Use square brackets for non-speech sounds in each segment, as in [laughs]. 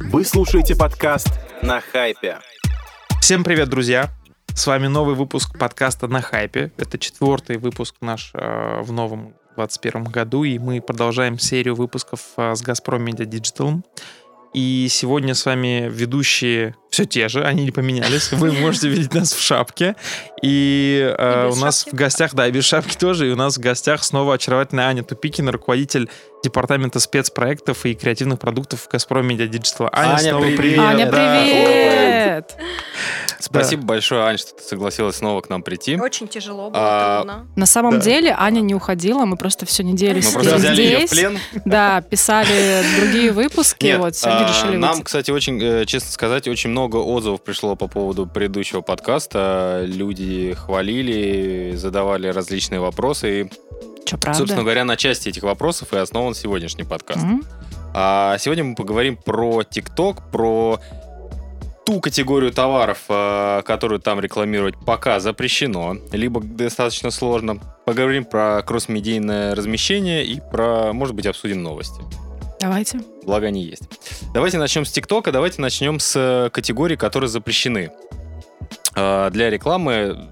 Вы слушаете подкаст «На хайпе». Всем привет, друзья! С вами новый выпуск подкаста «На хайпе». Это четвертый выпуск наш э, в новом 2021 году, и мы продолжаем серию выпусков э, с «Газпром Медиа Диджиталом». И сегодня с вами ведущие все те же, они не поменялись. [laughs] Вы можете видеть нас в шапке. И, э, у нас шапки. в гостях, да, и без шапки тоже. И у нас в гостях снова очаровательная Аня Тупикина, руководитель департамента спецпроектов и креативных продуктов в «Газпром Медиа Диджитал». Аня, Аня снова привет! привет. Аня, привет! Да. Спасибо да. большое, Аня, что ты согласилась снова к нам прийти. Очень тяжело было, а, трудно. На самом да. деле Аня не уходила, мы просто всю неделю мы сидели просто взяли здесь. Ее в плен. Да, писали другие выпуски, Нет, вот сегодня а, решили Нам, выйти. кстати, очень, э, честно сказать, очень много отзывов пришло по поводу предыдущего подкаста. Люди хвалили, задавали различные вопросы. И, Что, правда? Собственно говоря, на части этих вопросов и основан сегодняшний подкаст. Mm-hmm. А сегодня мы поговорим про ТикТок, про ту категорию товаров, э, которую там рекламировать пока запрещено, либо достаточно сложно. Поговорим про кросс-медийное размещение и про, может быть, обсудим новости. Давайте. Благо они есть. Давайте начнем с ТикТока, давайте начнем с э, категорий, которые запрещены. Э, для рекламы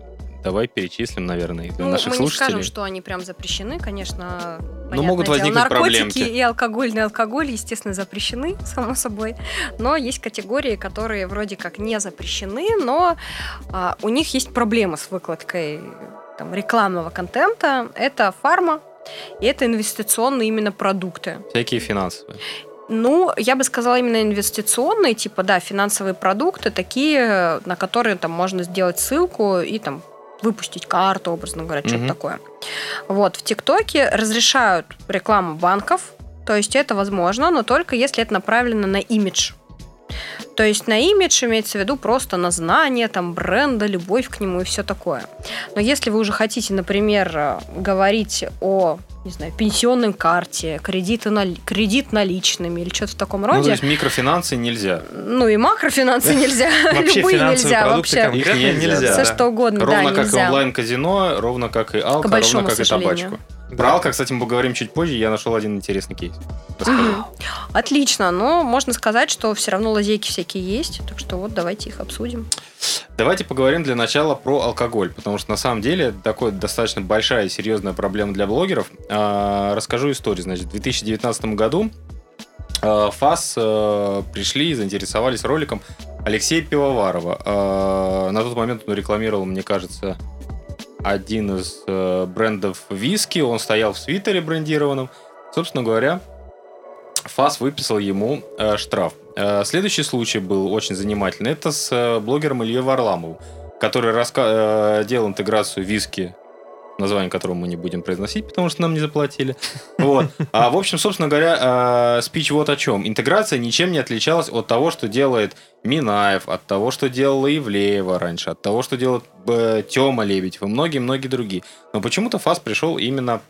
давай перечислим, наверное, для ну, наших мы слушателей. не скажем, что они прям запрещены, конечно. Но могут возникнуть дело. Наркотики проблемки. и алкогольный алкоголь, естественно, запрещены, [laughs] само собой. Но есть категории, которые вроде как не запрещены, но а, у них есть проблемы с выкладкой там, рекламного контента. Это фарма, и это инвестиционные именно продукты. Всякие финансовые. Ну, я бы сказала именно инвестиционные, типа, да, финансовые продукты, такие, на которые там можно сделать ссылку и там выпустить карту, образно говоря, что-то угу. такое. Вот, в ТикТоке разрешают рекламу банков, то есть это возможно, но только если это направлено на имидж. То есть на имидж имеется в виду просто на знание там, бренда, любовь к нему и все такое. Но если вы уже хотите, например, говорить о не знаю, пенсионной карте, кредиты на, кредит наличными или что-то в таком роде. Ну, то есть микрофинансы нельзя. Ну и макрофинансы [laughs] нельзя. [laughs] Любые нельзя вообще. нельзя. Все что угодно, Ровно как и онлайн-казино, ровно как и алко, ровно как и табачку. Про алко, кстати, мы поговорим чуть позже. Я нашел один интересный кейс. Отлично, но можно сказать, что все равно лазейки всякие есть. Так что вот давайте их обсудим. Давайте поговорим для начала про алкоголь, потому что на самом деле такое достаточно большая и серьезная проблема для блогеров. А, расскажу историю. Значит, в 2019 году а, ФАС а, пришли и заинтересовались роликом Алексея Пивоварова. На тот момент он рекламировал, мне кажется, один из брендов виски. Он стоял в свитере брендированном. Собственно говоря, ФАС выписал ему штраф Э, следующий случай был очень занимательный. Это с э, блогером Ильей Варламовым, который раска... Э, делал интеграцию виски название которого мы не будем произносить, потому что нам не заплатили. [laughs] Вот. А, в общем, собственно говоря, спич вот о чем. Интеграция ничем не отличалась от того, что делает Минаев, от того, что делала Ивлеева раньше, от того, что делает Тёма Лебедев и многие-многие другие. Но почему-то ФАС пришел именно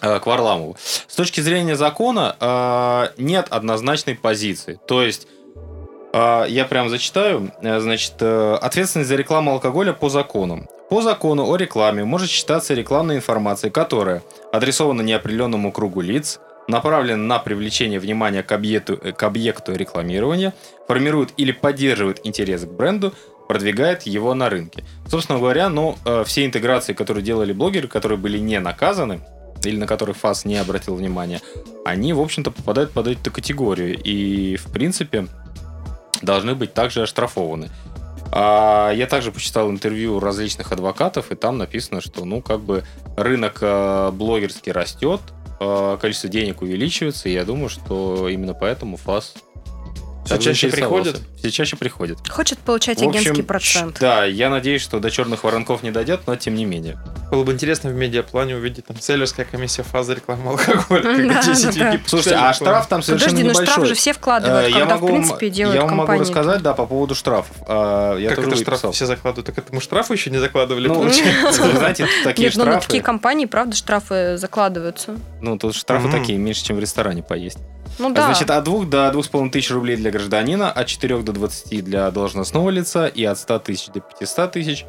Э, к Варламову. С точки зрения закона э, нет однозначной позиции. То есть э, я прям зачитаю. Значит, ответственность за рекламу алкоголя по закону. По закону о рекламе может считаться рекламной информацией, которая адресована неопределенному кругу лиц, направлена на привлечение внимания к объекту, к объекту рекламирования, формирует или поддерживает интерес к бренду, продвигает его на рынке. Собственно говоря, ну, все интеграции, которые делали блогеры, которые были не наказаны, или на которых ФАС не обратил внимания, они, в общем-то, попадают под эту категорию и, в принципе, должны быть также оштрафованы. А я также почитал интервью различных адвокатов, и там написано, что, ну, как бы рынок э, блогерский растет, э, количество денег увеличивается, и я думаю, что именно поэтому ФАС все чаще приходят? Все чаще приходят. Хочет получать в агентский процент. Да, я надеюсь, что до черных воронков не дойдет, но тем не менее. Было бы интересно в медиаплане увидеть там селлерская комиссия фазы рекламы алкоголя. [laughs] Да, 10 да. Слушайте, а штраф там совершенно Подожди, небольшой. ну штраф же все вкладывают, я когда могу, в принципе делают Я вам могу рассказать, да, по поводу штрафов. Я как это штраф все закладывают? Так этому штрафу еще не закладывали, ну, получается. [laughs] Знаете, [laughs] такие штрафы... Нет, ну такие компании, правда, штрафы закладываются. Ну, тут штрафы такие, меньше, чем в ресторане поесть. Ну да. Значит, от 2 до 2,5 тысяч рублей для гражданина, от 4 до 20 для должностного лица и от 100 тысяч до 500 тысяч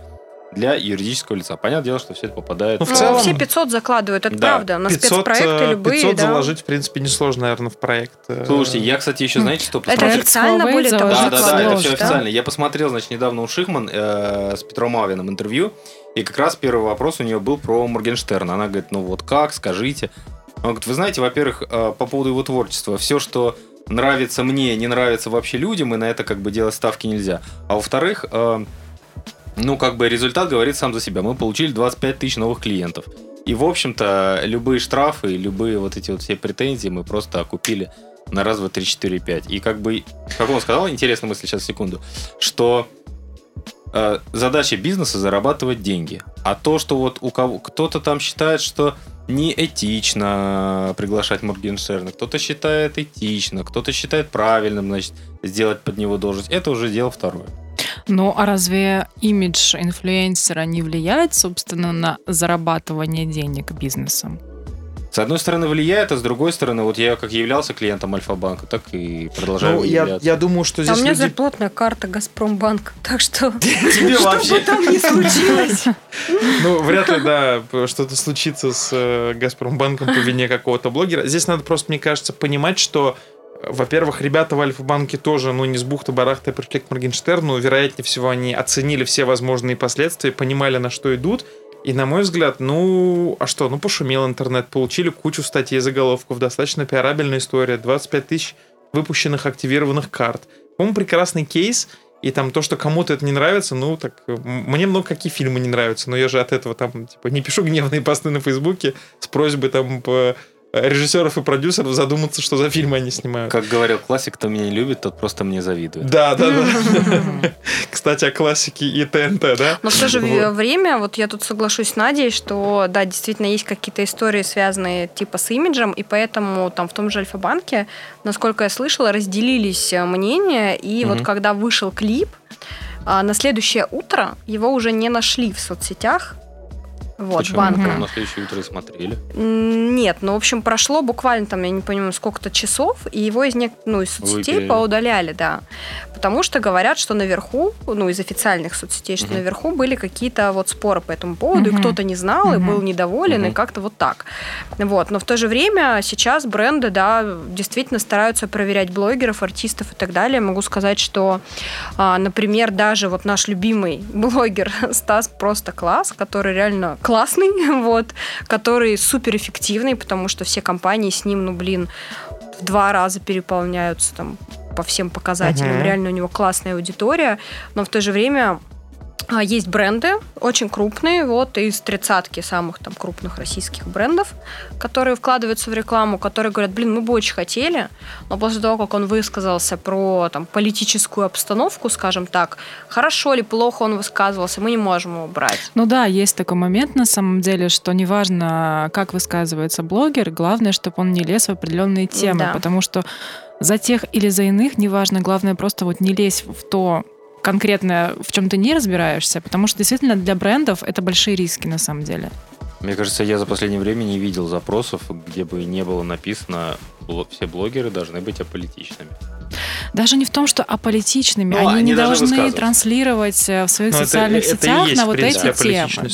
для юридического лица. Понятное дело, что все это попадает... Ну, в Ну, целом- все 500 закладывают, это Да. правда. На 500, спецпроекты э, любые, 500 да. заложить, в принципе, несложно, наверное, в проект. э. Слушайте, я, кстати, еще, знаете, что Это посмотрел? официально, Проект более того, Huawei Да, да, да, это все да? официально. Я посмотрел, значит, недавно у Шихман э, с Петром Авином интервью, и как раз первый вопрос у нее был про Моргенштерна. Она говорит, ну вот как, скажите. Он говорит, вы знаете, во-первых, э, по поводу его творчества, все, что нравится мне, не нравится вообще людям, и на это как бы делать ставки нельзя. А во-вторых, э, ну, как бы результат говорит сам за себя. Мы получили 25 тысяч новых клиентов. И, в общем-то, любые штрафы, любые вот эти вот все претензии мы просто окупили на раз, два, три, четыре, пять. И как бы, как он сказал, интересная мысль, сейчас, секунду, что задача бизнеса зарабатывать деньги. А то, что вот у кого кто-то там считает, что неэтично приглашать Моргенштерна, кто-то считает этично, кто-то считает правильным, значит, сделать под него должность, это уже дело второе. Ну, а разве имидж инфлюенсера не влияет, собственно, на зарабатывание денег бизнесом? С одной стороны влияет, а с другой стороны, вот я как являлся клиентом Альфа-банка, так и продолжаю Ну, я, являться. я думаю, что А у здесь меня люди... зарплатная карта Газпромбанк, так что [laughs] Тебе что вообще... бы там ни [laughs] случилось. Ну, вряд ли, да, что-то случится с э, Газпромбанком по вине какого-то блогера. Здесь надо просто, мне кажется, понимать, что, э, во-первых, ребята в Альфа-банке тоже, ну, не с бухты-барахта пришли к Моргенштерну. Вероятнее всего, они оценили все возможные последствия, понимали, на что идут. И, на мой взгляд, ну, а что, ну, пошумел интернет, получили кучу статей, заголовков, достаточно пиарабельная история, 25 тысяч выпущенных активированных карт. По-моему, прекрасный кейс, и там то, что кому-то это не нравится, ну, так, мне много какие фильмы не нравятся, но я же от этого там, типа, не пишу [laughs] гневные посты на Фейсбуке с просьбой там по- режиссеров и продюсеров задуматься, что за фильмы они снимают. Как говорил классик, кто меня не любит, тот просто мне завидует. Да, да, да. [laughs] Кстати, о классике и ТНТ, да? Но в то же время, вот я тут соглашусь с Надей, что да, действительно есть какие-то истории, связанные типа с имиджем, и поэтому там в том же Альфа-банке, насколько я слышала, разделились э, мнения, и вот когда вышел клип, а, на следующее утро его уже не нашли в соцсетях. Вот, Почему? банка. На следующее утро и смотрели. Нет, ну, в общем, прошло буквально там, я не понимаю, сколько-то часов, и его из, нек- ну, из соцсетей Выпилили. поудаляли, да. Потому что говорят, что наверху, ну, из официальных соцсетей, что Мгм. наверху были какие-то вот споры по этому поводу, и Мгм. кто-то не знал, и Мгм. был недоволен, и Мгм. как-то вот так. Вот. Но в то же время сейчас бренды, да, действительно стараются проверять блогеров, артистов и так далее. Могу сказать, что, а, например, даже вот наш любимый [laughs] блогер Стас просто класс, который реально классный, [laughs] вот, который суперэффективный, потому что все компании с ним, ну, блин, в два раза переполняются там по всем показателям. Мгм. Реально у него классная аудитория, но в то же время есть бренды очень крупные, вот из тридцатки самых там крупных российских брендов, которые вкладываются в рекламу, которые говорят, блин, мы бы очень хотели, но после того, как он высказался про там политическую обстановку, скажем так, хорошо ли, плохо он высказывался, мы не можем его брать. Ну да, есть такой момент на самом деле, что неважно, как высказывается блогер, главное, чтобы он не лез в определенные темы, Да. потому что за тех или за иных, неважно, главное просто вот не лезь в то конкретно, в чем ты не разбираешься, потому что действительно для брендов это большие риски на самом деле. Мне кажется, я за последнее время не видел запросов, где бы не было написано, «Бло- все блогеры должны быть аполитичными. Даже не в том, что аполитичными, Ну, они, они не должны транслировать э, в своих Ну, это- социальных это сетях есть, на вот принципе, эти темы.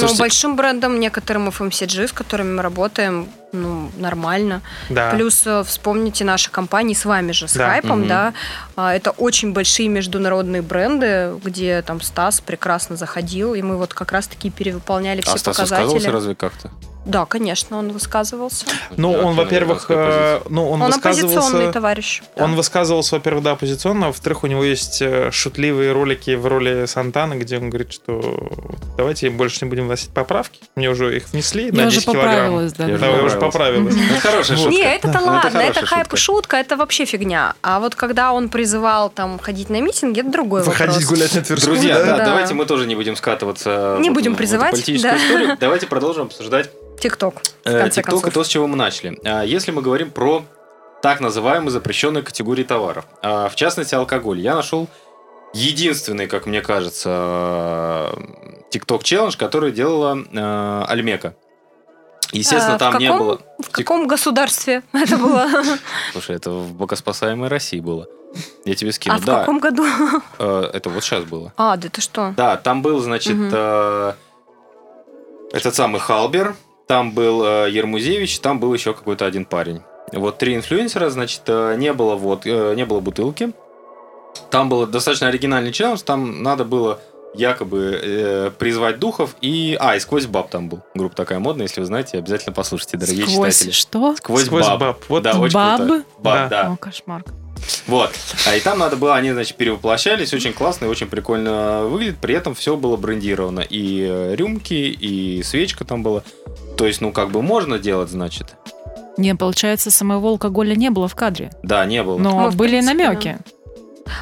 Ну, большим брендам, некоторым FMCG, с которыми мы работаем, ну, нормально. Да. Плюс э, вспомните наши компании с вами же, с Да. хайпом, Мгм. да. А, Это очень большие международные бренды, где там Стас прекрасно заходил, и мы вот как раз-таки перевыполняли все а Стас показатели. высказывался разве как-то? Да, конечно, он высказывался. Ну, он, во-первых, э, ну, он, Он, оппозиционный высказывался... товарищ. да. Он высказывался, во-первых, да, оппозиционно, во-вторых, у него есть э, шутливые ролики в роли Сантана, где он говорит, что давайте больше не будем вносить поправки. Мне уже их внесли на Я уже 10 килограмм. поправилась, да. Я да. Да, я уже Поправилась. Это хорошая шутка. Не, это-то [laughs] ладно, это, хайп шутка. и шутка, это вообще фигня. А вот когда он призывал там ходить на митинги, это другой Выходить вопрос. гулять на Тверскую, Друзья, да? да, Да. давайте мы тоже не будем скатываться Не будем призывать, политическую да. историю. [laughs] Давайте продолжим обсуждать ТикТок, в э, ТикТок и концов. то, с чего мы начали. А, Если мы говорим про так называемые запрещенные категории товаров, а, в частности алкоголь, я нашел единственный, как мне кажется, ТикТок челлендж, который делала э, Альмека. Естественно, А, в там не каком- было... В каком государстве [laughs] это было? Слушай, это в богоспасаемой России было. Я тебе А скину. в да, каком году? э, это вот сейчас было. А, да ты что? Да, там был, значит, э, этот самый Халбер, там был э, Ермузевич, там был еще какой-то один парень. Вот три инфлюенсера, значит, э, не было вот, э, не было бутылки. Там был достаточно оригинальный челлендж, там надо было якобы э, призвать духов и... А, и «Сквозь баб» там был. Группа такая модная, если вы знаете, обязательно послушайте, дорогие Сквозь читатели. что? «Сквозь, Сквозь баб». баб. Вот да, очень баб? круто. Баб, да. О, кошмар. Вот. А и там надо было, они, значит, перевоплощались, очень классно и очень прикольно выглядит. При этом все было брендировано. И э, рюмки, и свечка там была. То есть, ну, как бы можно делать, значит. Не, получается, самого алкоголя не было в кадре. Да, не было. Но Ну, были принципе, намеки.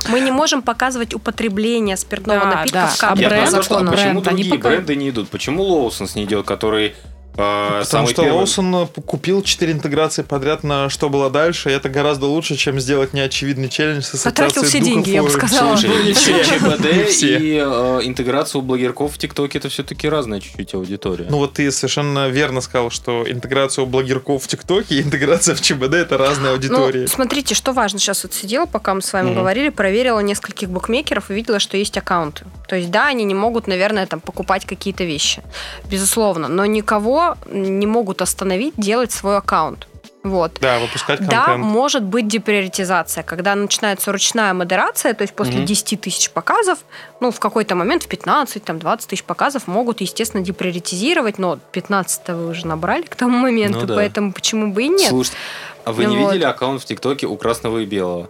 Мы не можем показывать употребление спиртного Да, напитка да. в А кадре Я бренд? то, что, а почему Бренд, они другие пока- бренды не идут? Почему Лоусонс не идет, который Потому самый что первый? Лоусон купил 4 интеграции подряд на что было дальше, и это гораздо лучше, чем сделать неочевидный челлендж с Потратил все духов деньги, я бы сказала. Слушай, Ну. ЧБД [laughs] и э, интеграцию блогерков в ТикТоке это все-таки разная чуть-чуть аудитория. Ну вот ты совершенно верно сказал, что интеграция у блогерков в ТикТоке и интеграция в ЧБД это разные аудитории. Ну, смотрите, что важно. Сейчас вот сидела, пока мы с вами говорили, проверила нескольких букмекеров и видела, что есть аккаунты. То есть, да, они не могут, наверное, там покупать какие-то вещи. Безусловно. Но никого не могут остановить делать свой аккаунт. Вот. Да, выпускать Да, контент. может быть деприоритизация, когда начинается ручная модерация, то есть после Мгм. 10 тысяч показов, ну, в какой-то момент, в 15, там, 20 тысяч показов могут, естественно, деприоритизировать, но 15 вы уже набрали к тому моменту, Ну да. поэтому почему бы и нет? Слушайте, а вы не Вот. видели аккаунт в ТикТоке у красного и белого?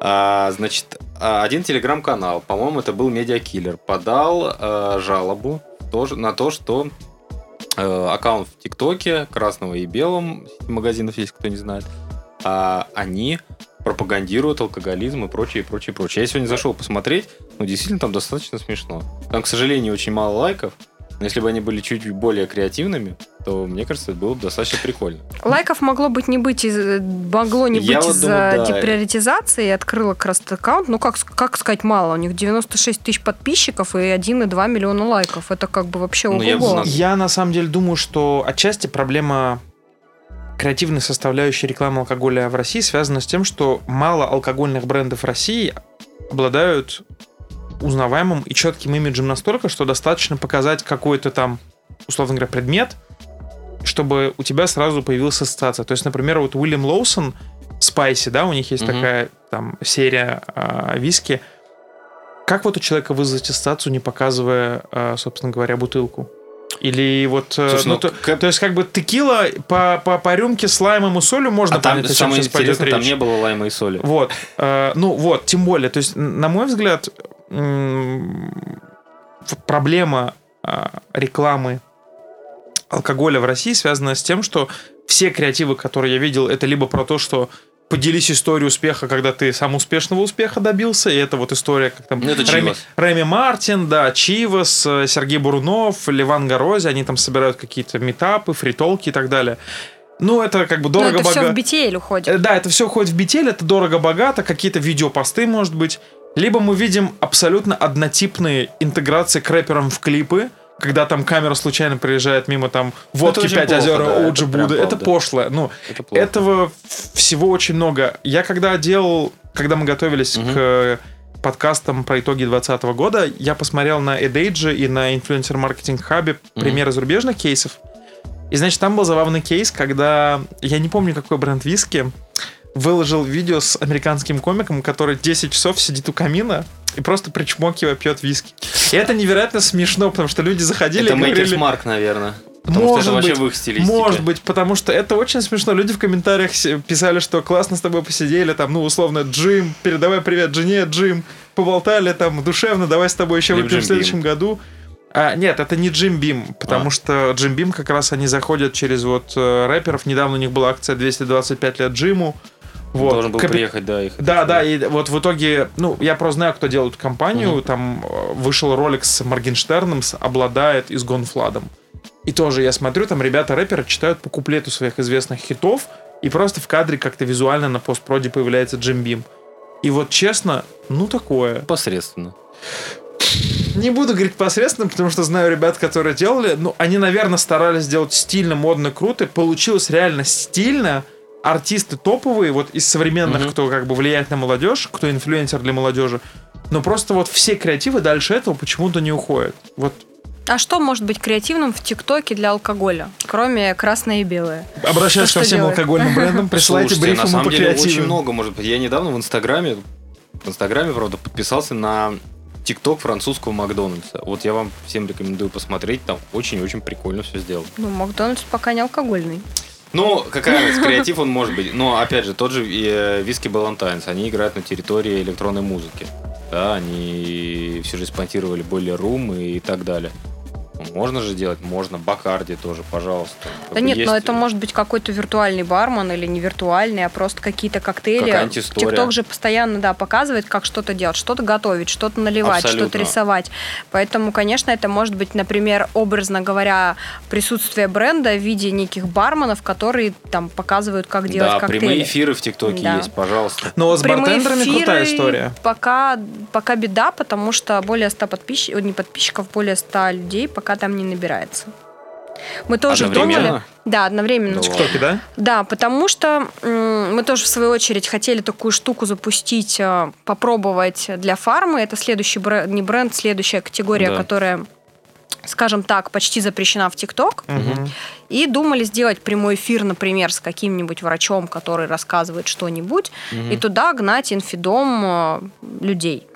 А, значит, а, один телеграм-канал, по-моему, это был Медиакиллер, подал а, жалобу тоже на то, что аккаунт в ТикТоке красного и белом магазинов, если кто не знает, а, они пропагандируют алкоголизм и прочее, и прочее, и прочее. Я сегодня зашел посмотреть, ну, действительно, там достаточно смешно. Там, к сожалению, очень мало лайков, но если бы они были чуть более креативными, то, мне кажется, это было бы достаточно прикольно. Лайков могло быть не быть, из, могло не Я быть вот из-за да. деприоритизации. Я открыла как раз аккаунт. Ну, как, как сказать, мало. У них 96 тысяч подписчиков и 1,2 миллиона лайков. Это как бы вообще Ну, я бы. Я на самом деле думаю, что отчасти проблема креативной составляющей рекламы алкоголя в России связана с тем, что мало алкогольных брендов России обладают узнаваемым и четким имиджем настолько, что достаточно показать какой-то там, условно говоря, предмет, чтобы у тебя сразу появилась ассоциация. То есть, например, вот Уильям Лоусон, Спайси, да, у них есть Мгм. такая там серия а, виски. Как вот у человека вызвать ассоциацию, не показывая, а, собственно говоря, бутылку? Или вот... э, Слушай, ну, ну, то, как- то есть, как бы текила по, по, по рюмке с лаймом и солью можно А там понять, чем самое интересное, там речь. не было лайма и соли. Вот. Э, ну вот, тем более. То есть, на мой взгляд, проблема э, рекламы алкоголя в России связана с тем, что все креативы, которые я видел, это либо про то, что поделись историей успеха, когда ты сам успешного успеха добился, и это вот история, как там Ну, это Рэми. Рэми Мартин, да, Чивас, э, Сергей Бурунов, Ливан Горози, они там собирают какие-то метапы, фритолки и так далее. Ну, это как бы Ну, это дорого-богато. все в BTL уходит. Э, Да, это все уходит в битель, это дорого-богато, какие-то видеопосты, может быть. Либо мы видим абсолютно однотипные интеграции к рэперам в клипы, когда там камера случайно приезжает мимо там водки очень 5 плохо, озер да, Оджи это Будды. Это правда. пошлое. Ну, Это плохо. этого всего очень много. Я когда делал, когда мы готовились Мгм. к э, подкастам про итоги 2020 года, я посмотрел на Edage и на Influencer Marketing Hub примеры зарубежных кейсов. И, значит, там был забавный кейс, когда, я не помню, какой бренд виски, выложил видео с американским комиком, который 10 часов сидит у камина и просто причмокивая пьет виски. И это невероятно смешно, потому что люди заходили Это и говорили... Мейкерс Марк, наверное. Потому что Может это вообще быть, в их стилистике. Может быть, потому что это очень смешно. Люди в комментариях писали, что классно с тобой посидели, там, ну, условно, Джим, передавай привет жене, Джим, поболтали там душевно, давай с тобой еще Или выпьем в следующем году. А, нет, это не Джим Бим, потому А. что Джим Бим как раз они заходят через вот э, рэперов. Недавно у них была акция 225 лет Джиму. Вот. Должен был Капи- приехать, да, их. да, да, и вот в итоге, ну, я просто знаю, кто делает компанию, там э, вышел ролик с Моргенштерном, с «Обладает» и с Гонфладом. И тоже я смотрю, там ребята-рэперы читают по куплету своих известных хитов, и просто в кадре как-то визуально на постпроде появляется Джим Бим. И вот честно, ну такое. Посредственно. не буду говорить посредственно, потому что знаю ребят, которые делали. Ну, они, наверное, старались сделать стильно, модно, круто. Получилось реально стильно. Артисты топовые, вот из современных, Мгм. кто как бы влияет на молодежь, кто инфлюенсер для молодежи. Но просто вот все креативы дальше этого почему-то не уходят. Вот А что может быть креативным в ТикТоке для алкоголя, кроме красное и белое? обращаюсь ко всем делать? алкогольным брендам, присылайте брифы, на самом по деле очень много, может быть. Я недавно в Инстаграме, в Инстаграме, правда, подписался на ТикТок французского Макдональдса. Вот я вам всем рекомендую посмотреть, там очень-очень прикольно все сделано. Ну, Макдональдс пока не алкогольный. Ну, какая [laughs] разница, креатив он может быть. Но, опять же, тот же э, Виски Балантайнс, они играют на территории электронной музыки. Да, они все же спонсировали Boiler Room и так далее. Ну, Можно же делать? Можно. Бакарди тоже, пожалуйста. Да нет, но есть- это может быть какой-то виртуальный бармен или не виртуальный, а просто какие-то коктейли. ТикТок же постоянно, да, показывает, как что-то делать, что-то готовить, что-то наливать, что-то рисовать. Поэтому, конечно, это может быть, например, образно говоря, присутствие бренда в виде неких барменов, которые там показывают, как делать Да, коктейли. прямые эфиры в ТикТоке Да. есть, пожалуйста. Но вот с Прямые бартендерами крутая эфиры история. Пока, пока беда, потому что более 100 подписчиков, не подписчиков, более 100 людей пока там не набирается. Мы тоже думали. Да, одновременно. В. ТикТоке, да? Да, потому что мы тоже в свою очередь хотели такую штуку запустить, э, попробовать для фармы. Это следующий бренд, не бренд, следующая категория, Да. которая, скажем так, почти запрещена в ТикТок. Мгм. И думали сделать прямой эфир, например, с каким-нибудь врачом, который рассказывает что-нибудь, и туда гнать инфидом э, людей.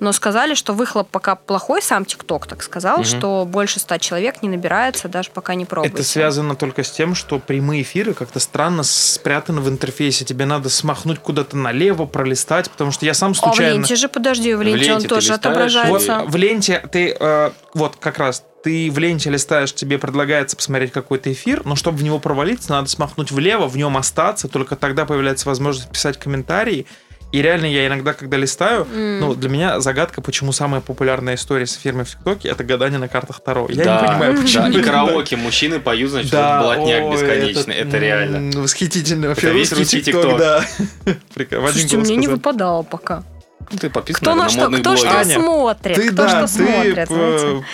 Но сказали, что выхлоп пока плохой, сам ТикТок так сказал, Мгм. что больше ста человек не набирается, даже пока не пробуется. Это связано только с тем, что прямые эфиры как-то странно спрятаны в интерфейсе. Тебе надо смахнуть куда-то налево, пролистать, потому что я сам А в случайно... ленте же, подожди, в ленте, он ленте ты тоже листаешь, отображается. Вот в ленте ты, э, вот как раз, ты в ленте листаешь, тебе предлагается посмотреть какой-то эфир, но чтобы в него провалиться, надо смахнуть влево, в нем остаться, только тогда появляется возможность писать комментарии. И реально я иногда, когда листаю, М. ну, для меня загадка, почему самая популярная история с эфирами в ТикТоке это гадание на картах Таро. Я Да, не понимаю, да, почему. и это караоке мужчины поют, значит, Да, блатняк ой, бесконечный. Это, м, реально. Восхитительно. Вообще Это весь русский ТикТок, TikTok. да. [laughs] Слушайте, мне не выпадало пока. Ну, Ты подписан, Кто на наверное, что, кто что блогеров. Аня, смотрит, Ты, кто да, что ты смотрит, э, знаете.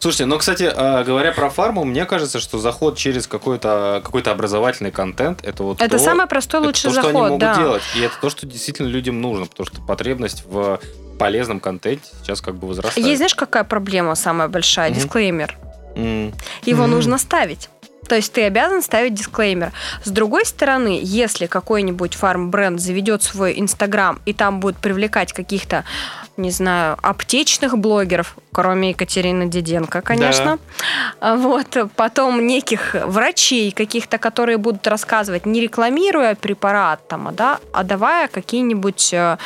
Слушайте, ну, кстати, а, говоря про фарму, мне кажется, что заход через какой-то какой образовательный контент, это вот Это то- самый простой, это лучший то, что они заход, могут да. делать. И это то, что действительно людям нужно, потому что потребность в полезном контенте сейчас как бы возрастает. Есть, знаешь, какая проблема самая большая? Мгм. Дисклеймер. М, Его Мгм. нужно ставить. То есть ты обязан ставить дисклеймер. С другой стороны, если какой-нибудь фарм-бренд заведет свой Инстаграм и там будет привлекать каких-то, не знаю, аптечных блогеров, кроме Екатерины Диденко, конечно, а вот, потом неких врачей каких-то, которые будут рассказывать, не рекламируя препарат, там, а, да, а давая какие-нибудь э,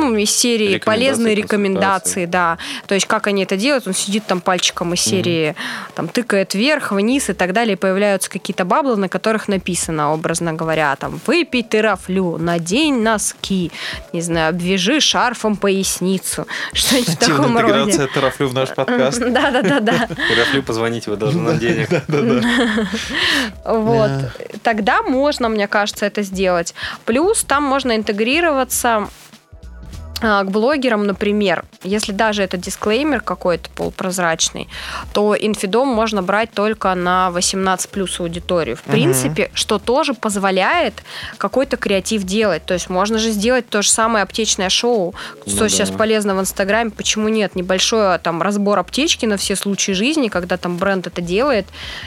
ну, из серии Рекомендации, полезные рекомендации, да. То есть, как они это делают, он сидит там пальчиком из серии, там, тыкает вверх, вниз и так далее, и появляются какие-то баблы, на которых написано, образно говоря, там, выпей терафлю, надень носки, не знаю, обвяжи шарфом поясницу, [laughs] что-нибудь в таком роде. интеграция тарафлю в наш подкаст. [laughs] Да-да-да-да. [laughs] Терафлю позвоните, вы должны нам денег. Вот. Да. Тогда можно, мне кажется, это сделать. Плюс там можно интегрироваться к блогерам, например, если даже это дисклеймер какой-то полупрозрачный, то инфидом можно брать только на 18 плюс аудиторию. В Мгм. принципе, что тоже позволяет какой-то креатив делать. То есть можно же сделать то же самое аптечное шоу, Ну что да. сейчас полезно в Инстаграме, почему нет? Небольшой а, там разбор аптечки на все случаи жизни, когда там бренд это делает,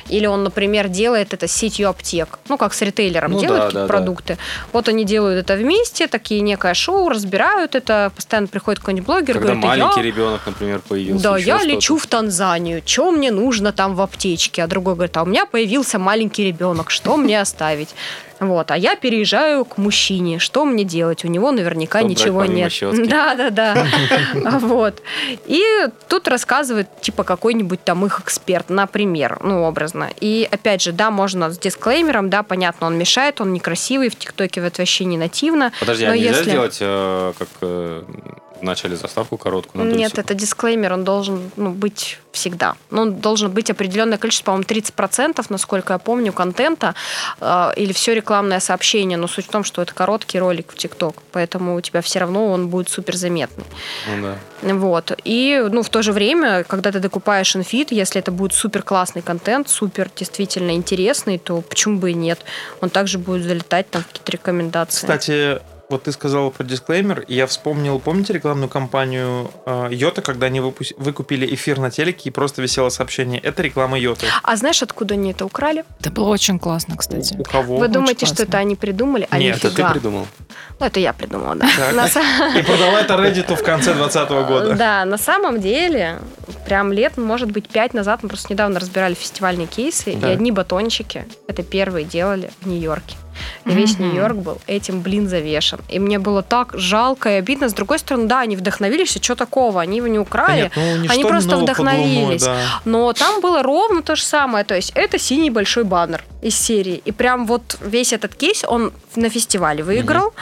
или он, например, делает это с сетью аптек, ну как с ритейлером Ну делают да, какие-то да, да. продукты. Вот они делают это вместе, такие некое шоу, разбирают это, постоянно приходит какой-нибудь блогер, Когда говорит, маленький я... ребенок, например, появился. Да, я лечу в Танзанию. Что мне нужно там в аптечке? А другой говорит, а у меня появился маленький ребенок. Что мне оставить? Вот, а я переезжаю к мужчине. Что мне делать? У него наверняка Что брать ничего нет. щетки? Да, да, да. Вот. И тут рассказывает, типа, какой-нибудь там их эксперт, например, ну, образно. И опять же, да, можно с дисклеймером, да, понятно, он мешает, он некрасивый, в ТикТоке это вообще не нативно. Подожди, а нельзя если- сделать, э, как э, вначале заставку короткую. на Нет, это дисклеймер, он должен ну, быть всегда. Ну, должен быть определенное количество, по-моему, 30%, насколько я помню, контента э, или все рекламное сообщение. Но суть в том, что это короткий ролик в ТикТок, поэтому у тебя все равно он будет супер заметный. Ну да. Вот. И, ну, в то же время, когда ты докупаешь инфит, если это будет супер классный контент, супер действительно интересный, то почему бы и нет? Он также будет залетать там в какие-то рекомендации. Кстати, вот ты сказал про дисклеймер, и я вспомнил, помните рекламную кампанию э, Йота, когда они выпу- выкупили эфир на телеке и просто висело сообщение. Это реклама Йоты. А знаешь, откуда они это украли? Это было очень классно, кстати. У кого? Вы думаете, что это они придумали? А Нет, Это ты придумал? Ну, это я придумала, да. И продала это Reddit в конце 2020 года. Да, на самом деле, прям лет, может быть, пять назад мы просто недавно разбирали фестивальные кейсы, Да. и одни батончики это первые делали в Нью-Йорке. И весь Мгм. Нью-Йорк был этим, блин, завешен. И мне было так жалко и обидно. С другой стороны, да, они вдохновились, и что такого? Они его не украли. нет, ну, Они просто вдохновились. да. Но там было ровно то же самое. То есть это синий большой баннер из серии. И прям вот весь этот кейс, он на фестивале выиграл.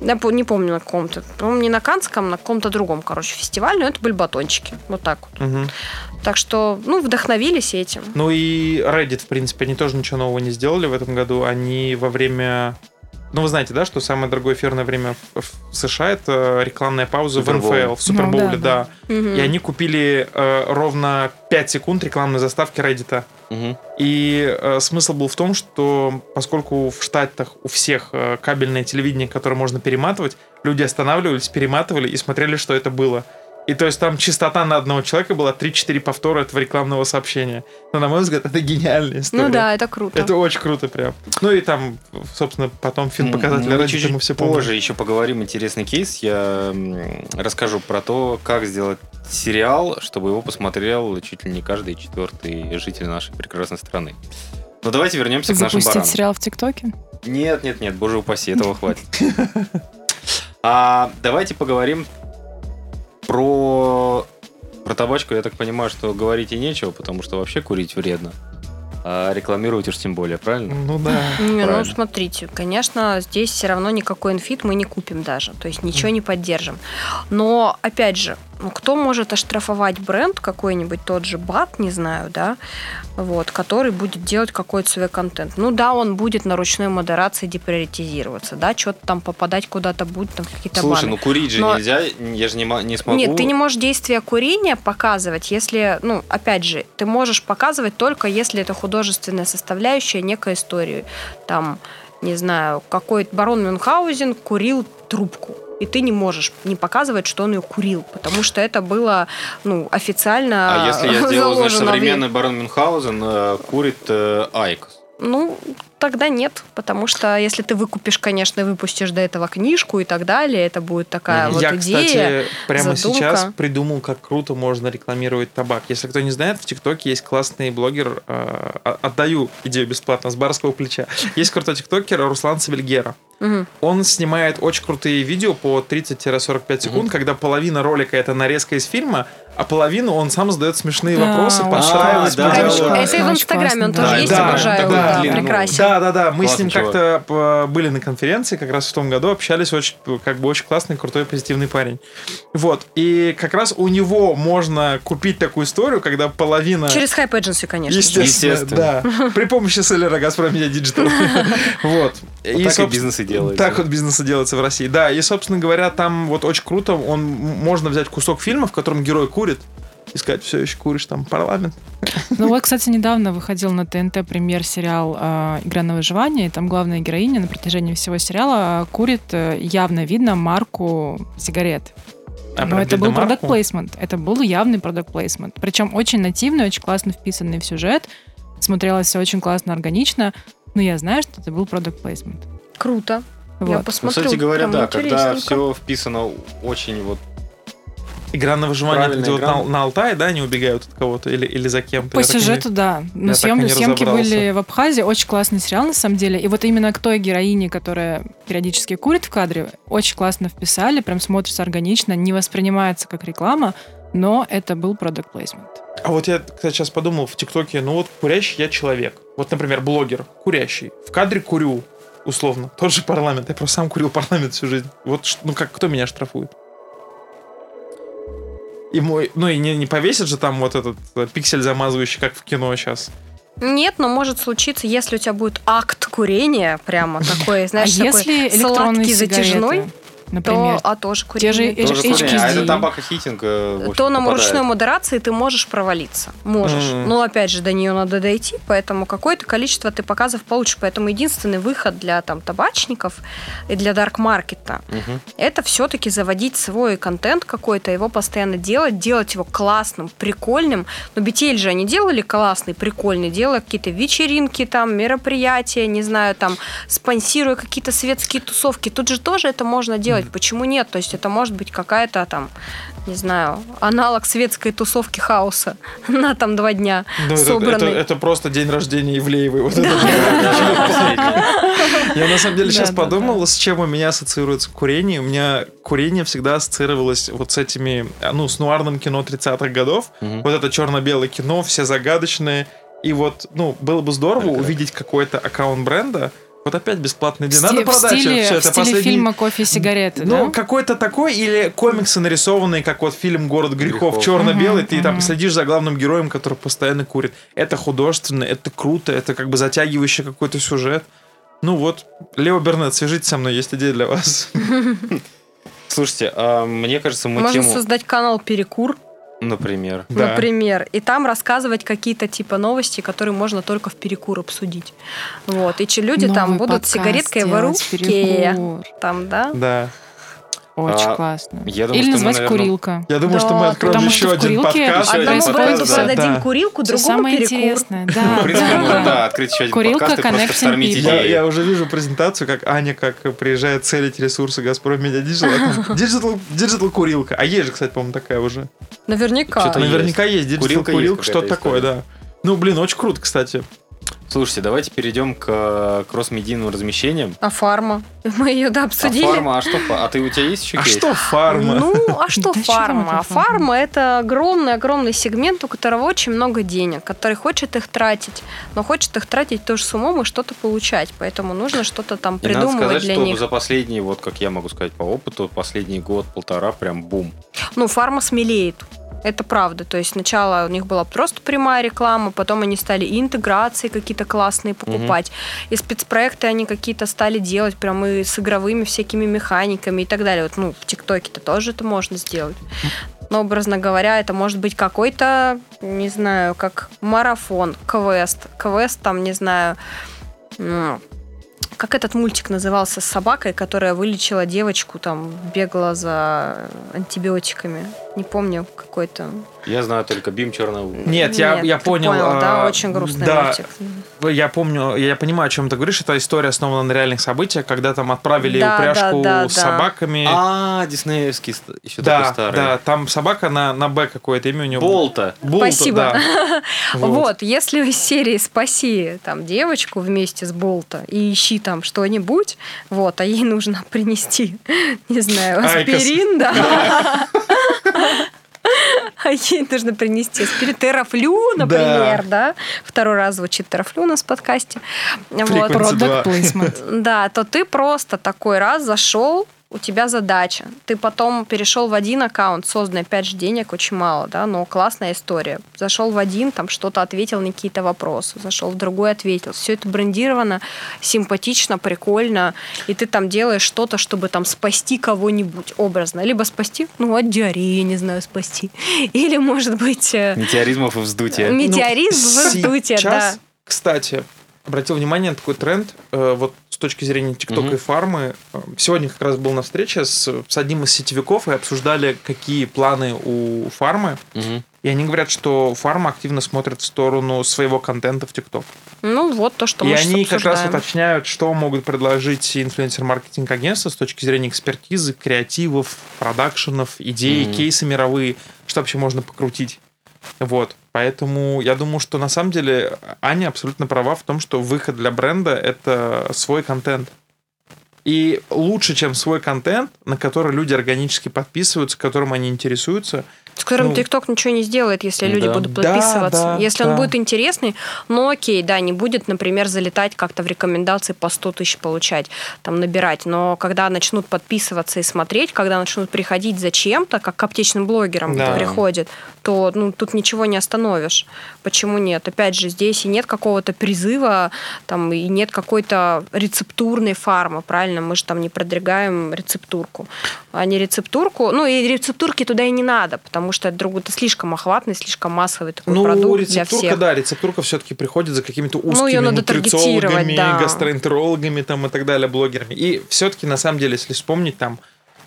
Я по- не помню на каком-то. По-моему, не на Канском, на каком-то другом, короче, фестивале. Но это были батончики. Вот так вот. Мгм. Так что, ну, вдохновились этим. Ну и Reddit, в принципе, они тоже ничего нового не сделали в этом году. Они во время... Ну, вы знаете, да, что самое дорогое эфирное время в, в США это рекламная пауза в Супербоуле. НФЛ, в Супербоуле, Ну, да, да. Мгм. И они купили э, ровно 5 секунд рекламной заставки Reddit. Мгм. И э, смысл был в том, что поскольку в Штатах у всех э, кабельное телевидение, которое можно перематывать, люди останавливались, перематывали и смотрели, что это было. И то есть там частота на одного человека была 3-4 повтора этого рекламного сообщения. Но, на мой взгляд, это гениальная история. Ну да, это круто. Это очень круто прям. Ну и там, собственно, потом фин показатель Reddit, чуть-чуть мы все помним. позже еще поговорим интересный кейс. Я расскажу про то, как сделать сериал, чтобы его посмотрел чуть ли не каждый четвертый житель нашей прекрасной страны. Но давайте вернемся к нашим Запустить баранам. сериал в ТикТоке? Нет, нет, нет, боже упаси, этого хватит. [laughs] А давайте поговорим про про табачку. Я так понимаю, что говорить и нечего, потому что вообще курить вредно. А рекламировать уж тем более, правильно? Ну да. Не, ну, смотрите, конечно, здесь все равно никакой инфит мы не купим даже, то есть ничего не поддержим. Но, опять же, ну, кто может оштрафовать бренд какой-нибудь, тот же БАТ, не знаю, да, вот, который будет делать какой-то свой контент. Ну да, он будет на ручной модерации деприоритизироваться, да, что-то там попадать куда-то будет, там какие-то Слушай, баны. ну курить же Но- нельзя, я же не, не смогу. Нет, ты не можешь действие курения показывать, если, ну, опять же, ты можешь показывать только если это художественная составляющая некой истории. Там, не знаю, какой барон Мюнхгаузен курил трубку. И ты не можешь не показывать, что он ее курил, потому что это было, ну, официально А если я [laughs] сделаю, значит, современный барон Мюнхгаузен э, курит э, IQOS? Ну, тогда нет, потому что если ты выкупишь, конечно, и выпустишь до этого книжку и так далее, это будет такая вот Я, идея. кстати, прямо задумка. сейчас придумал, как круто можно рекламировать табак. Если кто не знает, в ТикТоке есть классный блогер, э, а- отдаю идею бесплатно, с барского плеча. Есть крутой тиктокер Руслан Савельгера. Мгм. Он снимает очень крутые видео по 30-45 секунд, когда половина ролика это нарезка из фильма, а половину он сам задает смешные Да, вопросы, очень подстраиваясь классно. под Да, да, это и в Инстаграме он тоже да. есть, Да, обожаю, да, ну, прекрасен. Да, да, да. Мы с Классный ним чувак. как-то были на конференции как раз в том году, общались очень, как бы очень классный, крутой, позитивный парень. Вот. И как раз у него можно купить такую историю, когда половина... Через Hype Agency, конечно. Естественно, Естественно. да. При помощи селлера Газпром Media [laughs] Digital. Вот. И бизнес делается. Так вот бизнес и делается в России. Да, и, собственно говоря, там вот очень круто, он можно взять кусок фильма, в котором герой курит, и сказать, все еще куришь там парламент. Ну вот, кстати, недавно выходил на ТНТ премьер сериал э, «Игра на выживание», и там главная героиня на протяжении всего сериала э, курит, э, явно видно марку сигарет. А, Но это был продукт плейсмент. Это был явный продукт плейсмент. Причем очень нативный, очень классно вписанный в сюжет. Смотрелось все очень классно, органично. Но я знаю, что это был продукт плейсмент. Круто. Я Вот. посмотрю. Ну, Кстати говоря, да, когда все вписано очень вот Игра на выживание, Правильная где вот на, на Алтае, да, они убегают от кого-то или, или за кем-то? По Я так не- сюжету, да. Но я так и съем- не съемки были в Абхазии. Очень классный сериал, на самом деле. И вот именно к той героине, которая периодически курит в кадре, очень классно вписали. Прям смотрится органично, не воспринимается как реклама, но это был продукт плейсмент. А вот я, кстати, сейчас подумал в ТикТоке, ну вот курящий я человек. Вот, например, блогер, курящий. В кадре курю, условно. Тот же парламент. Я просто сам курил парламент всю жизнь. Вот, ну как, кто меня штрафует? И мой, ну и не, не повесят же там вот этот э, пиксель замазывающий, как в кино сейчас. Нет, но может случиться, если у тебя будет акт курения, прямо такой, [laughs] знаешь, а такой если сладкий, затяжной, сигареты, например, то, а тоже Те курение. же Тоже HKD. курение. А это табакохитинг, э, то на ручной модерации ты можешь провалиться. Можешь. Мгм. Но опять же, до нее надо дойти, поэтому какое-то количество ты показов получишь. Поэтому единственный выход для там табачников и для дарк-маркета Мгм. это все-таки заводить свой контент какой-то, его постоянно делать, делать его классным, прикольным. Но BTL же они делали классный, прикольный, делая какие-то вечеринки, там, мероприятия, не знаю, там, спонсируя какие-то светские тусовки. Тут же тоже это можно делать. Почему нет? То есть это может быть какая-то там, не знаю, аналог светской тусовки хаоса [laughs] на там два дня Ну, это, это, собранный. это просто день рождения Ивлеевой. Вот это [laughs] Я на самом деле сейчас Да, да, подумал, с чем у меня ассоциируется курение. У меня курение всегда ассоциировалось вот с этими, ну, с нуарным кино 30-х годов. Вот это черно-белое кино, все загадочные. И вот, ну, было бы здорово да. увидеть какой-то аккаунт бренда. Вот опять бесплатный в, день. сти- Надо в продать стиле, все в это. стиле Последний- фильма «Кофе и сигареты», Ну, да? какой-то такой, или комиксы нарисованные, как вот фильм «Город грехов», Грехов. черно-белый, Мгм, ты там мгм. следишь за главным героем, который постоянно курит. Это художественно, это круто, это как бы затягивающий какой-то сюжет. Ну вот, Лео Бернет, свяжитесь со мной, есть идея для вас. [laughs] Слушайте, а мне кажется, мы Можно создать канал Перекур, например, Да. например, и там рассказывать какие-то типа новости, которые можно только в перекур обсудить. Вот. И че люди там Новый будут с подкаст сигареткой в руке. перекур. Там, да? Да. Очень А, классно. я думаю, Или мы, назвать наверное, курилка. Я думаю, Да, что мы откроем потому еще один подкаст. Одному происходит, бренду да. продадим Да. курилку, Все другому самое перекур. интересное. [laughs] Да, В принципе, да, [laughs] можно, да. открыть еще один Курилка, подкаст и просто People. Я, идеи. я уже вижу презентацию, как Аня как приезжает целить ресурсы Газпром Медиа Digital. [laughs] Digital, курилка. А есть же, кстати, по-моему, такая уже. Наверняка. Что-то Наверняка есть Digital Курилка что-то такое, да. Ну, блин, очень круто, кстати. Слушайте, давайте перейдем к э, кросс-медийным размещениям. А фарма? Мы ее, да, А обсудили. фарма, а что? А ты у тебя есть еще А кейс? что фарма? Ну, а что Да фарма? это А фарма? это огромный-огромный сегмент, у которого очень много денег, который хочет их тратить, но хочет их тратить тоже с умом и что-то получать. Поэтому нужно что-то там И надо придумывать сказать, для что них. за последний, вот как я могу сказать по опыту, последний год-полтора прям бум. Ну, фарма смелеет. Это правда. То есть сначала у них была просто прямая реклама, потом они стали и интеграции какие-то классные покупать, и спецпроекты они какие-то стали делать, прям и с игровыми всякими механиками и так далее. Вот, ну, в ТикТоке-то тоже это можно сделать. Но, образно говоря, это может быть какой-то, не знаю, как марафон, квест. Квест там, не знаю, как этот мультик назывался с собакой, которая вылечила девочку, там, бегала за антибиотиками. Не помню, какой-то. Я знаю только Бим Черного. Нет, я, я ты понял. да, а, очень грустный да, мультик. Я помню, я понимаю, о чем ты говоришь. Это история основана на реальных событиях, когда там отправили Да, упряжку да, да, с да. собаками. А, диснеевский еще да, такой старый. да, там собака на, на Б какое-то имя у него. Болта. Булта, Спасибо. да. [laughs] Вот. если из серии «Спаси» там девочку вместе с Болта и ищи там что-нибудь, вот, а ей нужно принести, [laughs] не знаю, аспирин, да. [laughs] [laughs] А ей нужно принести аспирин. Терафлю, например, да. Второй раз звучит терафлю у нас в подкасте. Вот. Frequency два. Product placement. [laughs] Да, то ты просто такой раз зашел, у тебя задача. Ты потом перешел в один аккаунт, созданный, опять же, денег очень мало, да, но классная история. Зашел в один, там что-то ответил на какие-то вопросы, зашел в другой, ответил. Все это брендировано, симпатично, прикольно, и ты там делаешь что-то, чтобы там спасти кого-нибудь образно. Либо спасти, ну, от диареи, не знаю, спасти. [laughs] Или, может быть, э, Метеоризмов и вздутия. метеоризм Ну, в вздутие, да. Кстати, обратил внимание на такой тренд, э, вот точки зрения ТикТока Мгм. и фармы. Э, Сегодня как раз был на встрече с, с одним из сетевиков и обсуждали, какие планы у фармы. Мгм. И они говорят, что фарма активно смотрит в сторону своего контента в ТикТок. Ну, вот то, что И мы сейчас они как раз уточняют, что могут предложить инфлюенсер-маркетинг агентства с точки зрения экспертизы, креативов, продакшенов, идей, Мгм. кейсы мировые, что вообще можно покрутить. Вот. Поэтому я думаю, что на самом деле Аня абсолютно права в том, что выход для бренда — это свой контент. И лучше, чем свой контент, на который люди органически подписываются, которым они интересуются, С которым Ну, ТикТок ничего не сделает, если люди Да. будут Да, подписываться. да, если да. он будет интересный, ну окей, да, не будет, например, залетать как-то в рекомендации по 100 тысяч получать, там набирать. Но когда начнут подписываться и смотреть, когда начнут приходить зачем-то, как к аптечным блогерам Да. приходит, то ну, тут ничего не остановишь. Почему нет? Опять же, здесь и нет какого-то призыва, там, и нет какой-то рецептурной фармы, правильно? Мы же там не продвигаем рецептурку. А не рецептурку, ну и рецептурки туда и не надо, потому что это, друг- это слишком охватный, слишком массовый такой Ну, продукт для рецептурка, всех. да, рецептурка все-таки приходит за какими-то узкими Ну, надо таргетировать, нутрициологами, да. гастроэнтерологами там, и так далее, блогерами. И все-таки, на самом деле, если вспомнить, там,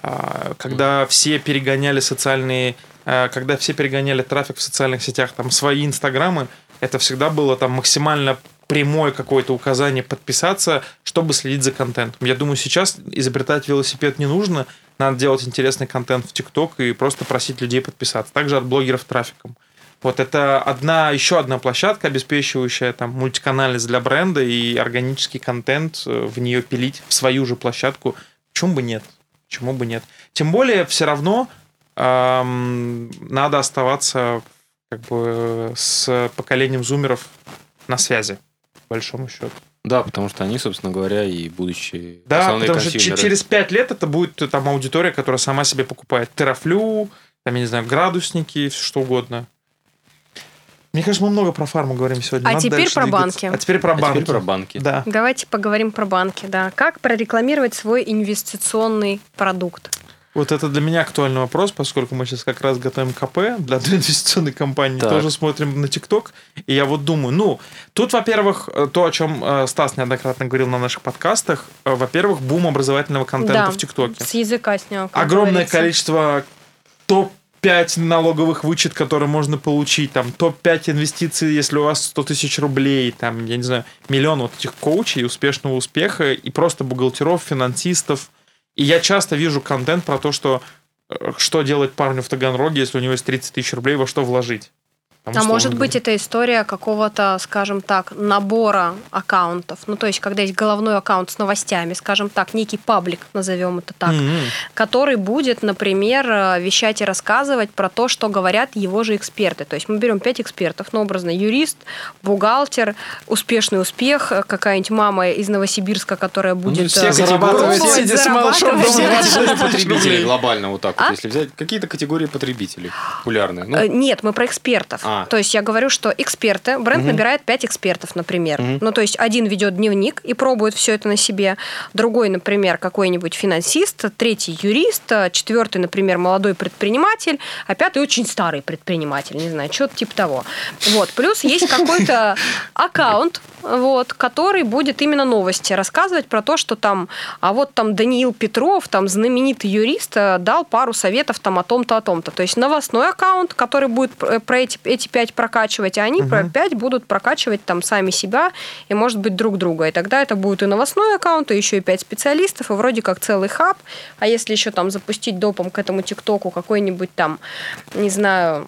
а, когда все перегоняли социальные, а, когда все перегоняли трафик в социальных сетях, там, свои инстаграмы, это всегда было там максимально прямое какое-то указание подписаться, чтобы следить за контентом. Я думаю, сейчас изобретать велосипед не нужно, надо делать интересный контент в ТикТок и просто просить людей подписаться. Также от блогеров трафиком. Вот это одна, еще одна площадка, обеспечивающая там мультиканальность для бренда и органический контент э, в нее пилить в свою же площадку. Почему бы нет? Почему бы нет? Тем более, все равно эм, надо оставаться как бы с поколением зумеров на связи, по большому счету. Да, потому что они, собственно говоря, и будущие Да, основные потому что консюмеры. через пять лет это будет э, там аудитория, которая сама себе покупает терафлю, там, я не знаю, градусники, что угодно. Мне кажется, мы много про фарму говорим сегодня. А Надо теперь про двигаться. банки. А теперь про А банки. теперь про банки. Да. Давайте поговорим про банки, да. Как прорекламировать свой инвестиционный продукт? Вот это для меня актуальный вопрос, поскольку мы сейчас как раз готовим КП для инвестиционной компании, Так. тоже смотрим на ТикТок, и я вот думаю, ну, тут, во-первых, э, то, о чем э, Стас неоднократно говорил на наших подкастах, э, во-первых, бум образовательного контента Да, в ТикТоке. С языка снял. огромное говорится. количество топ-5 налоговых вычет, которые можно получить, там, топ-5 инвестиций, если у вас 100 тысяч рублей, там, я не знаю, миллион вот этих коучей, успешного успеха, и просто бухгалтеров, финансистов. И я часто вижу контент про то, что э, что делать парню в Таганроге, если у него есть 30 тысяч рублей, во что вложить. Там, А может быть, говоря. это история какого-то, скажем так, набора аккаунтов. Ну, то есть, когда есть головной аккаунт с новостями, скажем так, некий паблик, назовем это так, Мгм. который будет, например, э, вещать и рассказывать про то, что говорят его же эксперты. То есть мы берем пять экспертов, ну, образно, юрист, бухгалтер, успешный успех, э, какая-нибудь мама из Новосибирска, которая будет Ну, все э, зарабатывают, сидя с малышом зарабатывать. дома. Все категории 20 тысяч потребителей рублей. глобально вот так А? вот, если взять какие-то категории потребителей популярные. Ну, Нет, мы про экспертов. А. То есть я говорю, что эксперты, бренд Мгм. набирает 5 экспертов, например. Мгм. Ну, то есть один ведет дневник и пробует все это на себе, другой, например, какой-нибудь финансист, третий юрист, а четвертый, например, молодой предприниматель, а пятый очень старый предприниматель, не знаю, что-то типа того. Вот. Плюс есть какой-то [laughs] аккаунт, вот, который будет именно новости рассказывать про то, что там, а вот там Даниил Петров, там знаменитый юрист, э, дал пару советов там о том-то, о том-то. То есть новостной аккаунт, который будет пр- про эти, эти пять прокачивать, а они про пять будут прокачивать там сами себя и, может быть, друг друга. И тогда это будет и новостной аккаунт, и еще и пять специалистов, и вроде как целый хаб. А если еще там запустить допом к этому ТикТоку какой-нибудь там, не знаю,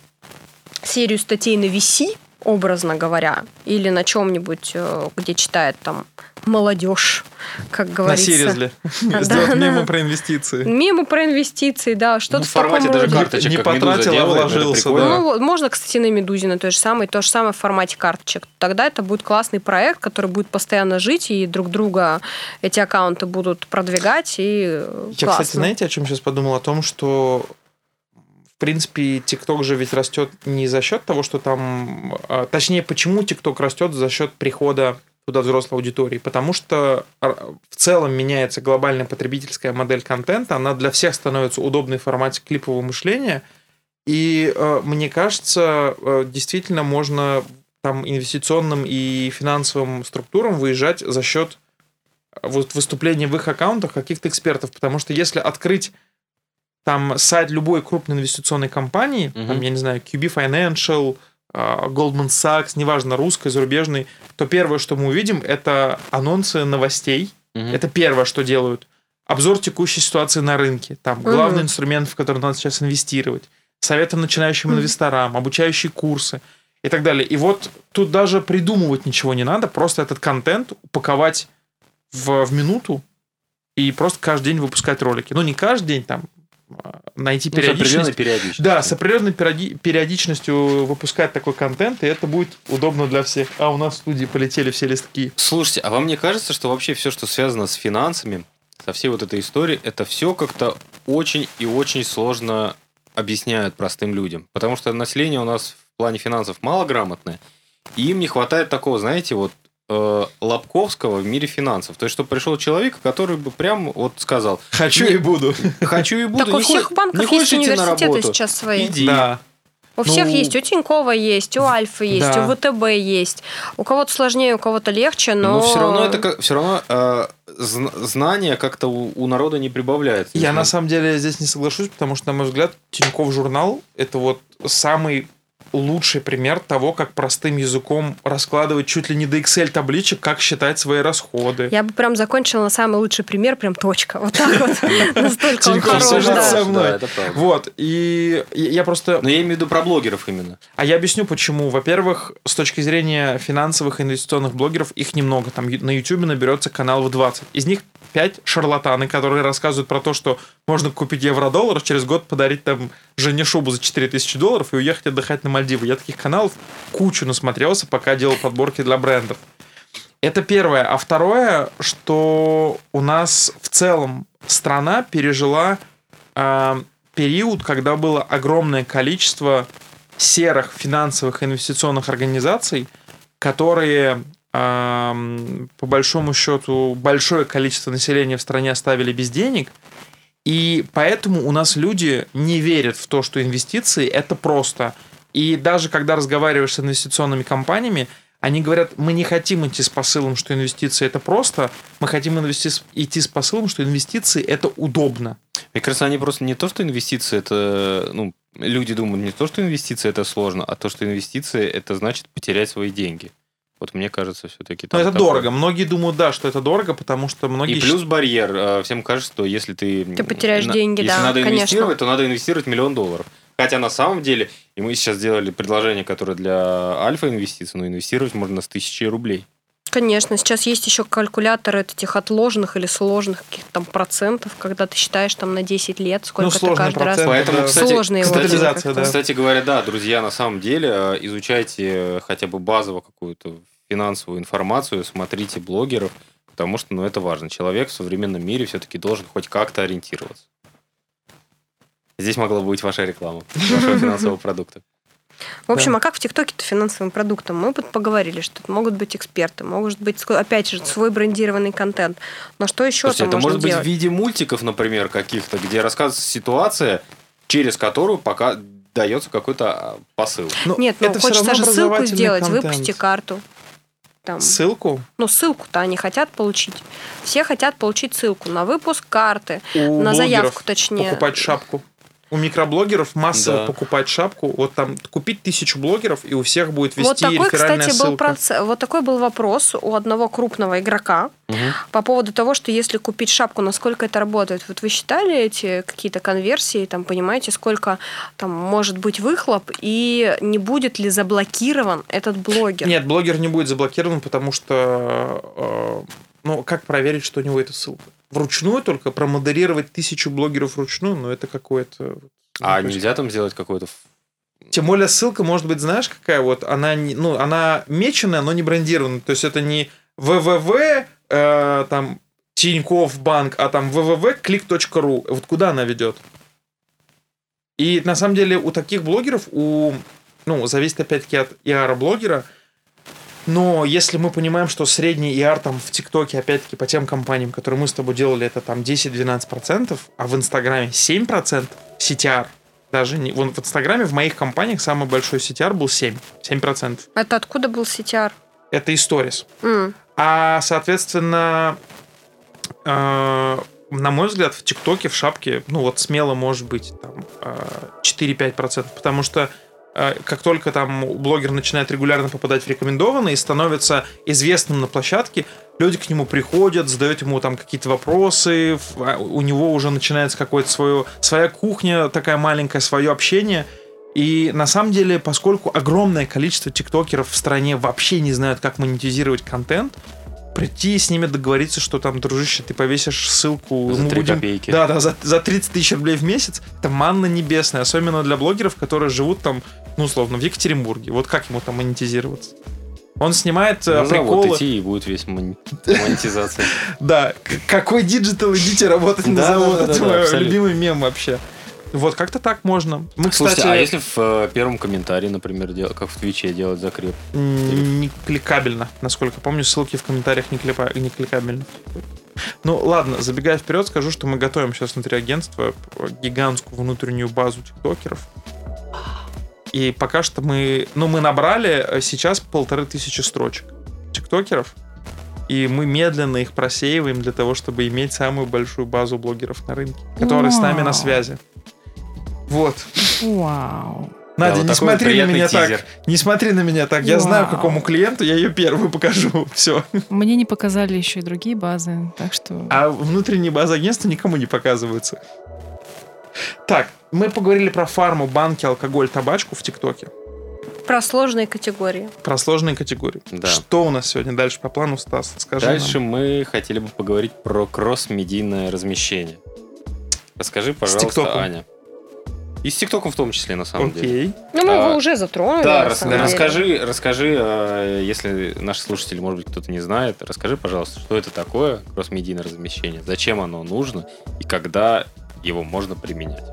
серию статей на VC, образно говоря, или на чем-нибудь, э, где читает там молодежь, как На говорится. Сиризле. [laughs] Да, [laughs] Сделать мемы про инвестиции. Мемы про инвестиции, да, что-то ну, в таком формате даже карточек, Не потратил, а вложился. Ну, вот, можно, кстати, на Медузина то же самое, то же самое в формате карточек. Тогда это будет классный проект, который будет постоянно жить, и друг друга эти аккаунты будут продвигать, и э, Я, классно. кстати, знаете, о чем сейчас подумал? О том, что принципе, ТикТок же ведь растет не за счет того, что там... а, Точнее, почему ТикТок растет за счет прихода туда взрослой аудитории? Потому что а, в целом меняется глобальная потребительская модель контента, она для всех становится удобной в формате клипового мышления, и э, мне кажется, действительно можно там инвестиционным и финансовым структурам выезжать за счет вот выступления в их аккаунтах каких-то экспертов, потому что если открыть там сайт любой крупной инвестиционной компании, Мгм. там, я не знаю, QB Financial, а, Goldman Sachs, неважно, русской, зарубежной, то первое, что мы увидим, это анонсы новостей. Мгм. Это первое, что делают. Обзор текущей ситуации на рынке. Там главный Мгм. инструмент, в который надо сейчас инвестировать. Советы начинающим инвесторам, обучающие курсы и так далее. И вот тут даже придумывать ничего не надо, просто этот контент упаковать в, в минуту и просто каждый день выпускать ролики. Ну, не каждый день, там, найти Ну, с периодичность. периодичностью. Да, с определенной периоди- периодичностью выпускать такой контент, и это будет удобно для всех. А у нас в студии полетели все листки. Слушайте, а вам не кажется, что вообще все, что связано с финансами, со всей вот этой историей, это все как-то очень и очень сложно объясняют простым людям? Потому что население у нас в плане финансов малограмотное, и им не хватает такого, знаете, вот э, Лобковского в мире финансов. То есть, что пришел человек, который бы прям вот сказал, Хочу и буду. хочу и буду. Так у всех банков есть университеты сейчас свои. Иди. Да. У всех Ну, есть, у Тинькова есть, у Альфа есть, Да. у ВТБ есть. У кого-то сложнее, у кого-то легче, но... Но, все равно это как, все равно э, зн- знания как-то у, у народа не прибавляется. Я на самом деле здесь не соглашусь, потому что, на мой взгляд, Тиньков журнал это вот самый лучший пример того, как простым языком раскладывать чуть ли не до Excel табличек, как считать свои расходы. Я бы прям закончила на самый лучший пример, прям точка. Вот так вот. [laughs] Настолько он хорош, со мной. Да, это правда. Вот, и я просто... Но я имею в виду про блогеров именно. А я объясню, почему. Во-первых, с точки зрения финансовых инвестиционных блогеров, их немного. Там на YouTube наберется каналов 20. Из них 5 шарлатаны, которые рассказывают про то, что можно купить евро-доллар, через год подарить там жене шубу за 4000 долларов и уехать отдыхать на Мальдивы. Я таких каналов кучу насмотрелся, пока делал подборки для брендов. Это первое. А второе, что у нас в целом страна пережила а, период, когда было огромное количество серых финансовых инвестиционных организаций, которые по большому счету большое количество населения в стране оставили без денег, и поэтому у нас люди не верят в то, что инвестиции это просто. И даже когда разговариваешь с инвестиционными компаниями, они говорят, мы не хотим идти с посылом, что инвестиции это просто, мы хотим инвести- идти с посылом, что инвестиции это удобно. Мне кажется, они просто не то, что инвестиции, это, ну, люди думают не то, что инвестиции это сложно, а то, что инвестиции это значит потерять свои деньги. Вот мне кажется, все-таки Но это дорого. Многие думают, да, что это дорого, потому что многие... И плюс барьер. Э, Всем кажется, что если ты... Ты потеряешь на- деньги, если да, надо конечно. инвестировать, то надо инвестировать миллион долларов. Хотя на самом деле, и мы сейчас сделали предложение, которое для альфа-инвестиций, но инвестировать можно с тысячи рублей. Конечно, сейчас есть еще калькуляторы этих отложенных или сложных каких-то там процентов, когда ты считаешь там на 10 лет, сколько ты сложный каждый раз... процент, Поэтому, да. кстати, Сложные кстати, да. Кстати говоря, да, друзья, на самом деле э, изучайте хотя бы базово какую-то финансовую информацию, смотрите блогеров, потому что ну, это важно. Человек в современном мире все-таки должен хоть как-то ориентироваться. Здесь могла бы быть ваша реклама вашего финансового продукта. В общем, Да. а как в ТикТоке-то финансовым продуктом? Мы поговорили, что это могут быть эксперты, может быть, опять же, свой брендированный контент. Но что еще Слушайте, там это можно может быть делать? в виде мультиков, например, каких-то, где рассказывается ситуация, через которую пока дается какой-то а, посыл. Ну, Нет, ну это хочется же ссылку сделать, контент. выпусти карту. Там. Ссылку Ну, ссылку-то они хотят получить. Все хотят получить ссылку на выпуск карты, у на блогеров заявку, точнее. покупать шапку. У микроблогеров массово Да. покупать шапку. Вот там купить тысячу блогеров, и у всех будет вести Вот такой, реферальная кстати, был ссылка. проц- вот такой был вопрос у одного крупного игрока по поводу того, что если купить шапку, насколько это работает. Вот вы считали эти какие-то конверсии, там понимаете, сколько там может быть выхлоп и не будет ли заблокирован этот блогер? Нет, блогер не будет заблокирован, потому что... э, ну, как проверить, что у него эта ссылка? Вручную только промодерировать тысячу блогеров вручную, ну, это какое-то... А нельзя там сделать какой-то... ф- Тем более ссылка может быть, знаешь, какая вот, она, не- ну, она меченая, но не брендированная. То есть это не www, э, там, Тинькофф банк, а там www.click.ru. Вот куда она ведет? И на самом деле у таких блогеров, у, ну, зависит опять-таки от IR блогера, но если мы понимаем, что средний IR там в ТикТоке, опять-таки, по тем компаниям, которые мы с тобой делали, это там 10-12%, а в Инстаграме 7% CTR, даже не, вон в Инстаграме в моих компаниях самый большой CTR был 7, 7%. Это откуда был CTR? Это историс. М. А, соответственно, э, на мой взгляд, в ТикТоке, в шапке, ну вот смело может быть там э, 4-5%, потому что как только там блогер начинает регулярно попадать в рекомендованные и становится известным на площадке, люди к нему приходят, задают ему там какие-то вопросы, а у него уже начинается какое-то свое, своя кухня такая маленькая, свое общение. И на самом деле, поскольку огромное количество тиктокеров в стране вообще не знают, как монетизировать контент, прийти и с ними договориться, что там, дружище, ты повесишь ссылку. За мы 3 будем- копейки. Да, да, за, за 30 тысяч рублей в месяц. Это манна небесная, особенно для блогеров, которые живут там, ну, условно, в Екатеринбурге. Вот как ему там монетизироваться? Он снимает э, На завод приколы. идти и будет весь мон- монетизация. [laughs] Да, какой digital идите работать на завод? Это мой любимый мем вообще. Вот, как-то так можно. Мы, Слушайте, кстати, а если в э, первом комментарии, например, дел- как в Твиче делать закреп? не кликабельно, насколько помню, ссылки в комментариях не, клипа- не кликабельны. Ну, ладно, забегая вперед, скажу, что мы готовим сейчас внутри агентства гигантскую внутреннюю базу тиктокеров. И пока что мы, ну, мы набрали э, сейчас полторы тысячи строчек тиктокеров, и мы медленно их просеиваем для того, чтобы иметь самую большую базу блогеров на рынке, которые с нами на Вау. связи. Вот. Вау. Надя, вот не смотри на меня тизер. так. Не смотри на меня так. Я знаю, Вау. какому клиенту я ее первую покажу. [laughs] Все. Мне не показали еще и другие базы, так что... А внутренние базы агентства никому не показываются. Так, мы поговорили про фарму, банки, алкоголь, табачку в ТикТоке. Про сложные категории. Про сложные категории. Да. Что у нас сегодня дальше по плану, Стас? Скажи Дальше мы хотели бы поговорить про кросс-медийное размещение. Расскажи, пожалуйста. Аня. И с ТикТоком в том числе, на самом деле. Окей. Ну, мы А, его уже затронули. Да, рас- деле. расскажи, расскажи, э, если наши слушатели, может быть, кто-то не знает, расскажи, пожалуйста, что это такое кросс-медийное размещение, зачем оно нужно и когда его можно применять.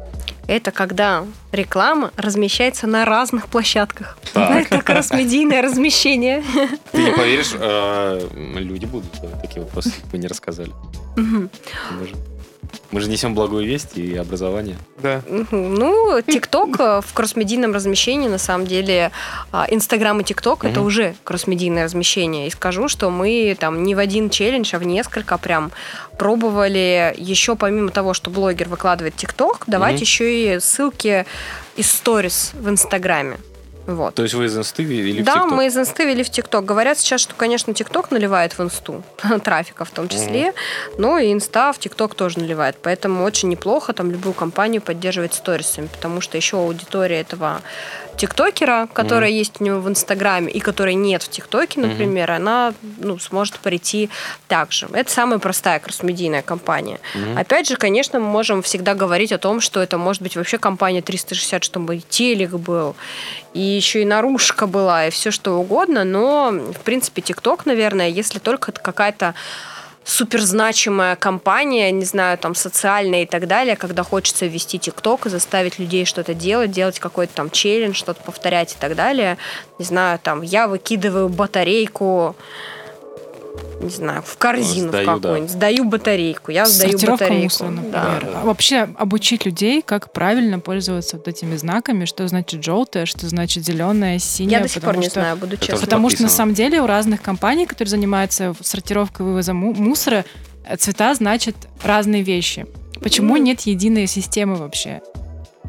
Это когда реклама размещается на разных площадках. Так. [laughs] Это кросс-медийное размещение. Ты не поверишь, э, люди будут задавать такие вопросы, если бы вы не рассказали. Мгм. Мы же, несем благую весть и образование. Да. Ну, ТикТок э, в кроссмедийном размещении, на самом деле, а, Инстаграм и ТикТок это уже кроссмедийное размещение. И скажу, что мы там не в один челлендж, а в несколько прям пробовали еще помимо того, что блогер выкладывает ТикТок, давать еще и ссылки из сторис в Инстаграме. Вот. То есть вы из инсты или в да, мы из инсты вели в ТикТок. Говорят сейчас, что, конечно, ТикТок наливает в инсту, [laughs] трафика в том числе, но и инста в ТикТок тоже наливает. Поэтому очень неплохо там любую компанию поддерживать сторисами, потому что еще аудитория этого тиктокера, которая есть у него в Инстаграме и которой нет в ТикТоке, например, она ну, сможет прийти также. Это самая простая кросс-медийная компания. Мгм. Опять же, конечно, мы можем всегда говорить о том, что это может быть вообще компания 360, чтобы и телек был, и еще и наружка была, и все что угодно, но, в принципе, ТикТок, наверное, если только это какая-то суперзначимая компания, не знаю, там, социальная и так далее, когда хочется ввести ТикТок и заставить людей что-то делать, делать какой-то там челлендж, что-то повторять и так далее. Не знаю, там, я выкидываю батарейку, не знаю, в корзину Сдаю, в какую-нибудь, сдаю батарейку, я сдаю Сортировка батарейку. мусора, например. Да. Да. А Вообще обучить людей, как правильно пользоваться вот этими знаками, что значит желтое, что значит зеленое, синее. Я до сих пор не что- знаю, буду Это честна. Потому что на самом деле у разных компаний, которые занимаются сортировкой и вывозом му- мусора, цвета значат разные вещи. Почему Ну. нет единой системы вообще?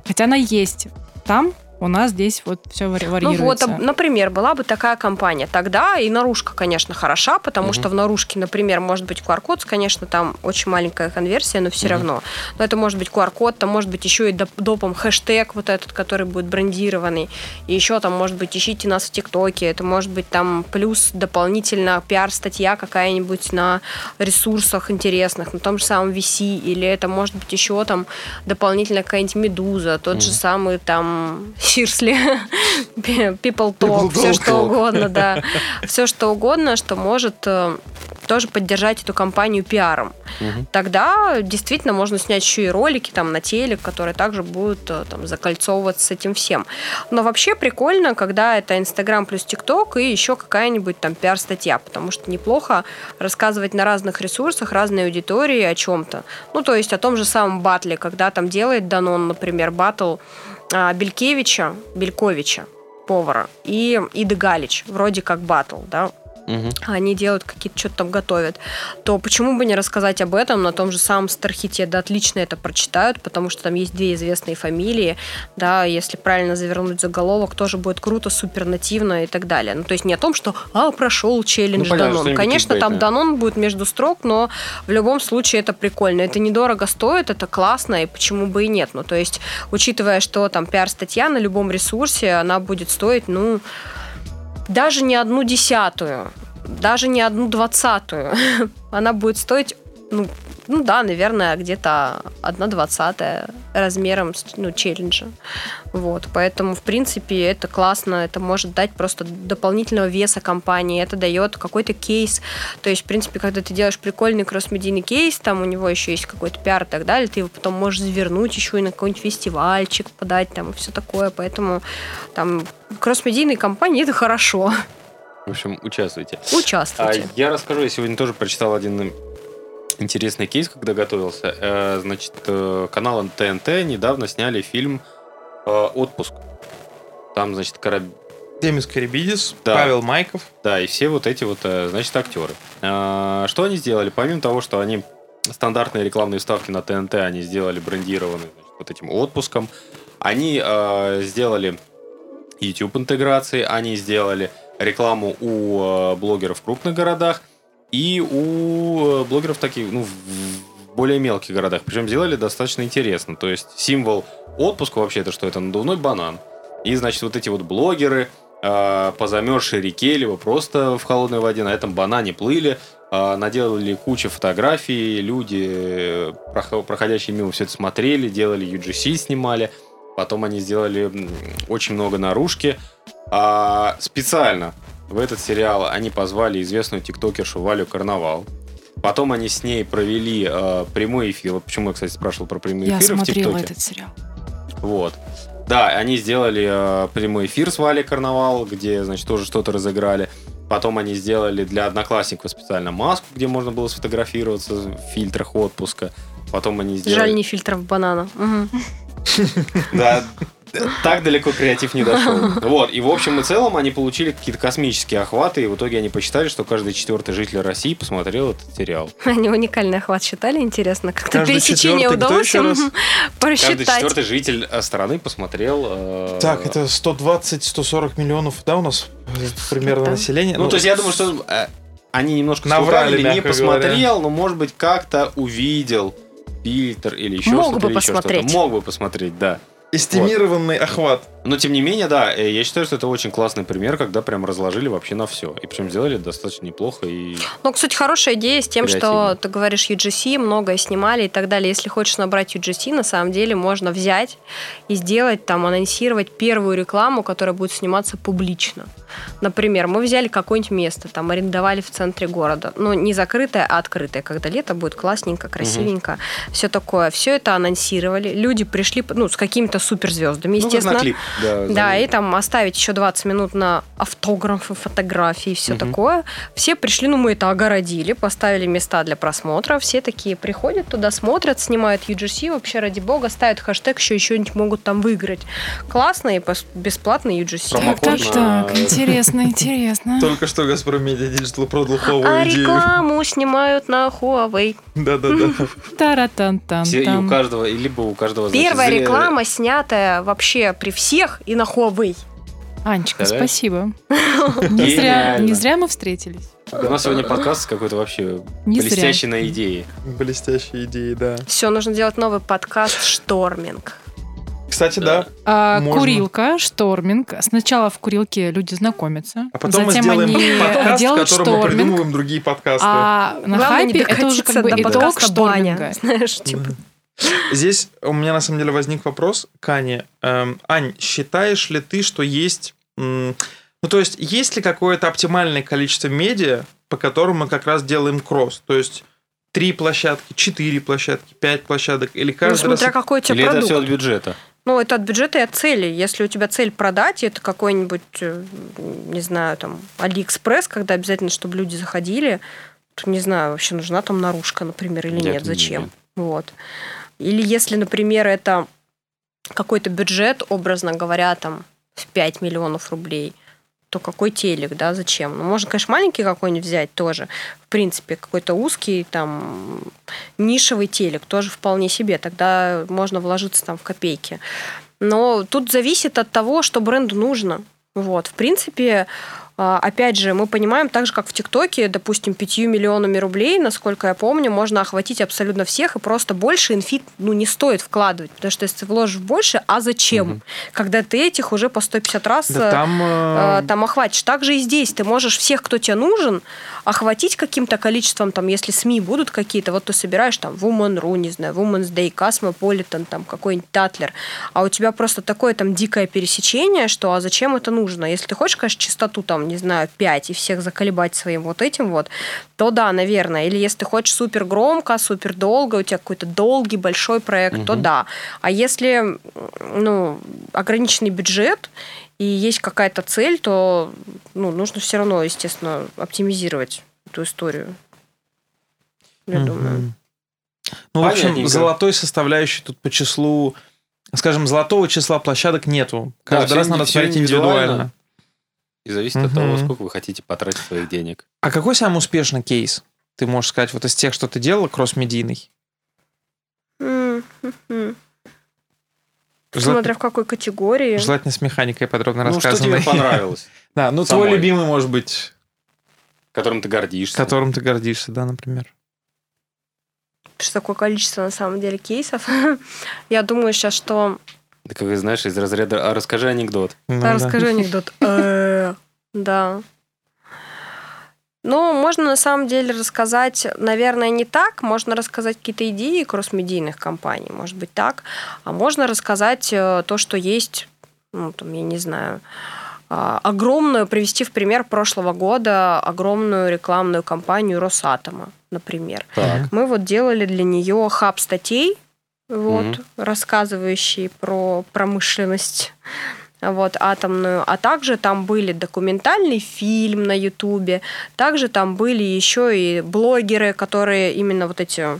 Хотя она есть. Там у нас здесь вот все Ну вот, варьируется. об- например, была бы такая компания. Тогда и наружка, конечно, хороша, потому Мгм. что в наружке, например, может быть QR-код, конечно, там очень маленькая конверсия, но все Мгм. равно. Но это может быть QR-код, там может быть еще и доп- допом хэштег вот этот, который будет брендированный. И еще там может быть ищите нас в ТикТоке. Это может быть там плюс дополнительно пиар-статья какая-нибудь на ресурсах интересных, на том же самом VC, или это может быть еще там дополнительно какая-нибудь медуза, тот же Мгм. самый там Сирсли, People Talk, все что угодно, да. Все что угодно, что может э, тоже поддержать эту компанию пиаром. Тогда действительно можно снять еще и ролики там на телек, которые также будут э, там закольцовываться с этим всем. Но вообще прикольно, когда это Инстаграм плюс ТикТок и еще какая-нибудь там пиар-статья, потому что неплохо рассказывать на разных ресурсах разной аудитории о чем-то. Ну, то есть о том же самом батле, когда там делает Данон, например, батл Белькевича, Бельковича, повара, и Иды Галич, вроде как батл, да, Мгм. они делают какие-то, что-то там готовят, то почему бы не рассказать об этом на том же самом Стархите, да, отлично это прочитают, потому что там есть две известные фамилии, да, если правильно завернуть заголовок, тоже будет круто, супер нативно и так далее. Ну, то есть не о том, что, а, прошел челлендж Ну, понятно, Данон. Конечно, там кликбейтное. Данон будет между строк, но в любом случае это прикольно. Это недорого стоит, это классно, и почему бы и нет. Ну, то есть, учитывая, что там пиар-статья на любом ресурсе, она будет стоить, ну, даже не одну десятую даже не одну двадцатую. [laughs] Она будет стоить ну, ну да, наверное, где-то 1 двадцатая размером ну, челленджа. Вот, поэтому, в принципе, это классно, это может дать просто дополнительного веса компании, это дает какой-то кейс. То есть, в принципе, когда ты делаешь прикольный кросс-медийный кейс, там у него еще есть какой-то пиар и так далее, ты его потом можешь завернуть еще и на какой-нибудь фестивальчик подать там и все такое. Поэтому там кросс-медийные компании это хорошо. В общем, участвуйте. Участвуйте. А я расскажу, я сегодня тоже прочитал один интересный кейс, когда готовился. Э, значит, э, канал ТНТ недавно сняли фильм э, «Отпуск». Там, значит, кораб... Демис Карибидис, Да. Павел Майков. Да, и все вот эти вот, значит, актеры. Что они сделали? Помимо того, что они стандартные рекламные ставки на ТНТ, они сделали брендированы значит, вот этим отпуском, они э, сделали YouTube интеграции, они сделали рекламу у э, блогеров в крупных городах и у э, блогеров таких, ну, в более мелких городах. Причем сделали достаточно интересно. То есть символ отпуска вообще это что? Это надувной банан. И, значит, вот эти вот блогеры э, по замерзшей реке, либо просто в холодной воде на этом банане плыли, э, наделали кучу фотографий, люди, э, прохо- проходящие мимо, все это смотрели, делали UGC, снимали. Потом они сделали очень много наружки. А специально в этот сериал они позвали известную тиктокершу Валю Карнавал. Потом они с ней провели э, прямой эфир. Вот почему я, кстати, спрашивал про прямые Я эфиры в смотрела ТикТоке. этот сериал. Вот. Да, они сделали э, прямой эфир с Валей Карнавал, где, значит, тоже что-то разыграли. Потом они сделали для одноклассников специально маску, где можно было сфотографироваться в фильтрах отпуска. Потом они сделали... Жаль, не фильтров банана. Да, так далеко креатив не дошел. Вот, и в общем и целом они получили какие-то космические охваты, и в итоге они посчитали, что каждый четвертый житель России посмотрел этот сериал. Они уникальный охват считали, интересно. Как-то пересечение удалось им раз? Каждый просчитать. четвертый житель э, страны посмотрел... э, Так, это 120-140 миллионов, да, у нас примерно Да. население? Ну, то есть я думаю, что э, они немножко Наврали, не посмотрел, но, может быть, как-то увидел фильтр или еще Мог что-то. бы или еще посмотреть. что-то. Мог бы посмотреть, да. Эстимированный охват. Но, тем не менее, да, э, я считаю, что это очень классный пример, когда прям разложили вообще на все. И причем сделали достаточно неплохо. И Ну, кстати, хорошая идея с тем, Креативно. что ты говоришь UGC, многое снимали и так далее. Если хочешь набрать UGC, на самом деле можно взять и сделать там, анонсировать первую рекламу, которая будет сниматься публично. Например, мы взяли какое-нибудь место, там, арендовали в центре города. Ну, не закрытое, а открытое, когда лето будет классненько, красивенько, все такое. Все это анонсировали. Люди пришли, ну, с какими-то суперзвездами, ну, как естественно. на клип. Да, Да, и там оставить еще 20 минут на автографы, фотографии и все Мгм. такое. Все пришли, ну мы это огородили, поставили места для просмотра. Все такие приходят туда, смотрят, снимают UGC, вообще ради бога, ставят хэштег, еще что-нибудь могут там выиграть. Классно и бесплатно UGC. Так, так, так, интересно, интересно. Только что Газпром Медиа Digital продал А ховую идею. рекламу снимают на Huawei. Да-да-да. Таратан-там. Все, и у каждого, и либо у каждого... Первая зря- реклама, снятая вообще при всех и на Huawei. Анечка, спасибо. [laughs] Не зря, не зря мы встретились. У нас сегодня подкаст какой-то вообще Не зря. блестящий на идеи. Блестящие идеи, да. Все, нужно делать новый подкаст «Шторминг». Кстати, да. А, Можно. Курилка, шторминг. Сначала в курилке люди знакомятся. А потом затем мы сделаем они подкаст, в делают котором мы шторминг. придумываем другие подкасты. А на Главное хайпе это уже как бы до итог шторминга. «Баня». [laughs] Знаешь, типа, Здесь у меня на самом деле возник вопрос к Ане. Эм, Ань, считаешь ли ты, что есть... м, Ну, то есть, есть ли какое-то оптимальное количество медиа, по которым мы как раз делаем кросс? То есть, три площадки, четыре площадки, пять площадок, или ну, каждый раз... смотря какой у тебя Или это продукт. все от бюджета? Ну, это от бюджета и от цели. Если у тебя цель продать, и это какой-нибудь, э, не знаю, там, Алиэкспресс, когда обязательно, чтобы люди заходили, то, не знаю, вообще нужна там наружка, например, или нет, это не зачем. уверен. Вот. Или если, например, это какой-то бюджет, образно говоря, там, в 5 миллионов рублей, то какой телек, да, зачем? Ну, можно, конечно, маленький какой-нибудь взять тоже. В принципе, какой-то узкий, там, нишевый телек тоже вполне себе. Тогда можно вложиться там в копейки. Но тут зависит от того, что бренду нужно. Вот, в принципе, опять же, мы понимаем, так же, как в ТикТоке, допустим, 5 миллионами рублей, насколько я помню, можно охватить абсолютно всех, и просто больше инфит ну, не стоит вкладывать, потому что если ты вложишь больше, а зачем? Угу. Когда ты этих уже по 150 раз да, там, э... там охватишь. Также и здесь ты можешь всех, кто тебе нужен, охватить каким-то количеством, там, если СМИ будут какие-то, вот ты собираешь там Woman.ru, не знаю, Woman's Day, Cosmopolitan, там какой-нибудь Татлер, а у тебя просто такое там дикое пересечение, что а зачем это нужно? Если ты хочешь, конечно, чистоту там, не знаю, 5 и всех заколебать своим вот этим вот, то да, наверное. Или если ты хочешь супер громко, супер долго, у тебя какой-то долгий большой проект, угу. то да. А если ну, ограниченный бюджет и есть какая-то цель, то ну, нужно все равно, естественно, оптимизировать эту историю. Я mm-hmm. думаю. Ну, в общем, золотой составляющей тут по числу, скажем, золотого числа площадок нету. Каждый да, раз надо смотреть индивидуально. И зависит mm-hmm. от того, сколько вы хотите потратить своих денег. А какой самый успешный кейс? Ты можешь сказать, вот из тех, что ты делала, кросс-медийный? Mm-hmm. Желательно... Смотря в какой категории. Желательно с механикой подробно ну, рассказано. Ну, что тебе [laughs] понравилось? Да, ну твой любимый, может быть... Которым ты гордишься. Которым ты гордишься, да, например. Что такое количество, на самом деле, кейсов? [laughs] Я думаю сейчас, что... Да как вы знаешь, из разряда «А расскажи анекдот». Ну да, расскажи анекдот. [laughs] Да. Ну, можно на самом деле рассказать, наверное, не так. Можно рассказать какие-то идеи кросс-медийных компаний, может быть, так. А можно рассказать э, то, что есть, ну, там, я не знаю, а, огромную, привести в пример прошлого года огромную рекламную кампанию Росатома, например. Так. Мы вот делали для нее хаб статей, вот, mm рассказывающий про промышленность вот, атомную, а также там были документальный фильм на Ютубе, также там были еще и блогеры, которые именно вот эти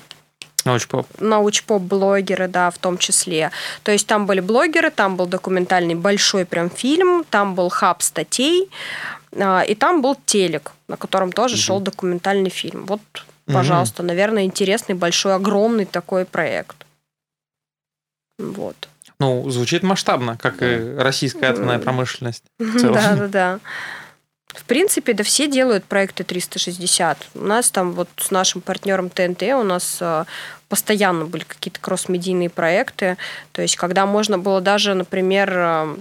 Научпоп. Научпоп-блогеры, да, в том числе. То есть там были блогеры, там был документальный большой прям фильм, там был хаб статей, а, и там был телек, на котором тоже угу. шел документальный фильм. Вот, пожалуйста, угу. наверное, интересный, большой, огромный такой проект. Вот. Ну, звучит масштабно, как и российская атомная промышленность. [laughs] Да, да, да. В принципе, да все делают проекты 360. У нас там вот с нашим партнером ТНТ у нас э, постоянно были какие-то кросс-медийные проекты. То есть, когда можно было даже, например, э,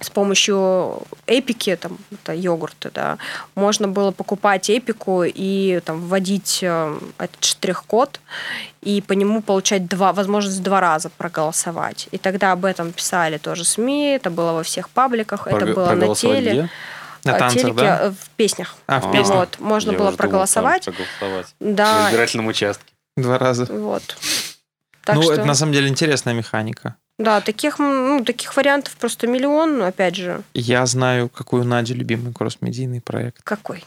с помощью эпики, там, это йогурты, да, можно было покупать эпику и там вводить э, этот штрих-код и по нему получать два, возможность два раза проголосовать. И тогда об этом писали тоже СМИ, это было во всех пабликах, Про- это было на теле. Где? На танцах, телеке, да? Э, в песнях. А, в песнях. Вот, можно Я было проголосовать. Думал, проголосовать. Да. На избирательном участке. Два раза. Вот. Так ну, что... это на самом деле интересная механика. Да, таких, ну, таких вариантов просто миллион, опять же. Я знаю, какой у Нади любимый кросс-медийный проект. Какой?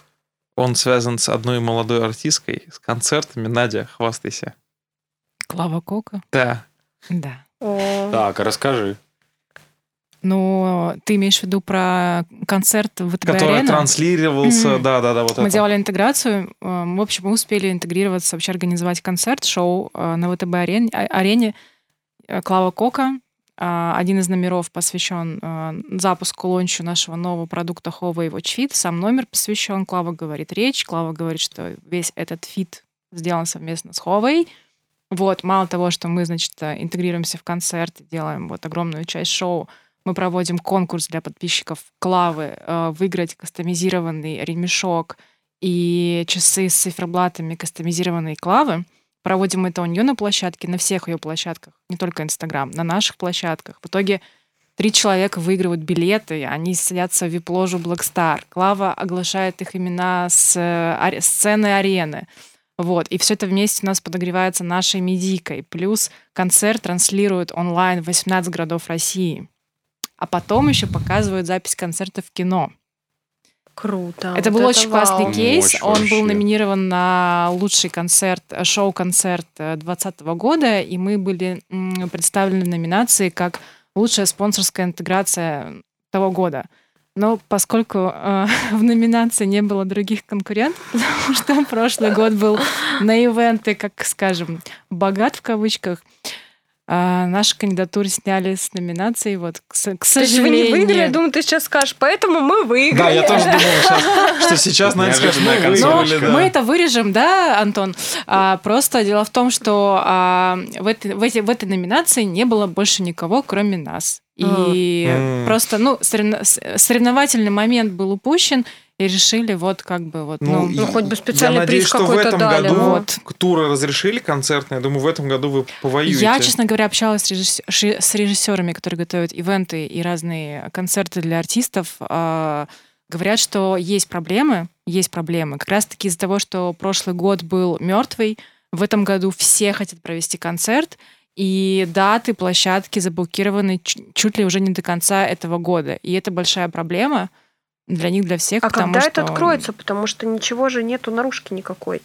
Он связан с одной молодой артисткой, с концертами. Надя, хвастайся. Клава Кока? Да. Да. О. Так, а расскажи. Ну, ты имеешь в виду про концерт в ВТБ Который Арена? транслировался, да-да-да, вот Мы это. делали интеграцию. Э, в общем, мы успели интегрироваться, вообще организовать концерт, шоу э, на ВТБ арене, а, арене Клава Кока. А, один из номеров посвящен э, запуску, launch у нашего нового продукта Huawei Watch Fit. Сам номер посвящен. Клава говорит речь. Клава говорит, что весь этот feat сделан совместно с Huawei. Вот, мало того, что мы, значит, интегрируемся в концерт, делаем вот огромную часть шоу, мы проводим конкурс для подписчиков Клавы, э, выиграть кастомизированный ремешок и часы с циферблатами кастомизированной Клавы — Проводим это у нее на площадке, на всех ее площадках, не только Инстаграм, на наших площадках. В итоге три человека выигрывают билеты, они садятся в вип-ложу Blackstar. Клава оглашает их имена с э, сцены арены. Вот. И все это вместе у нас подогревается нашей медийкой. Плюс концерт транслируют онлайн в 18 городов России. А потом еще показывают запись концерта в кино. Круто. Это вот был очень вау. классный кейс. Мощь Он вообще. был номинирован на лучший концерт, э, шоу-концерт 2020 года, и мы были представлены в номинации как лучшая спонсорская интеграция того года. Но поскольку э, [laughs] в номинации не было других конкурентов, [laughs] потому что прошлый год был на ивенты, как скажем, богат в кавычках, А, наши кандидатуры сняли с номинацией, вот, к, к То есть вы не сожалению. выиграли, я думаю, ты сейчас скажешь, поэтому мы выиграли. Да, я тоже думал, [laughs] сейчас, что сейчас, наверное, скажешь, Неожиданная мы Но выиграли, да. мы это вырежем, да, Антон? А, просто дело в том, что а, в, этой, в, эти- в этой номинации не было больше никого, кроме нас. И М. просто, ну, соревно- соревновательный момент был упущен, и решили вот как бы вот, ну, и- Ну, хоть бы специальный я надеюсь, приз что в какой-то этом дали, году вот. туры разрешили концертные. Я думаю, в этом году вы повоюете. Я, честно говоря, общалась с, режисс- с режиссерами, которые готовят ивенты и разные концерты для артистов. а, Говорят, что есть проблемы, есть проблемы. Как раз-таки из-за того, что прошлый год был мертвый, в этом году все хотят провести концерт, и даты, площадки заблокированы чуть ли уже не до конца этого года. И это большая проблема для них, для всех. А когда что... это откроется? Потому что ничего же нету наружки никакой.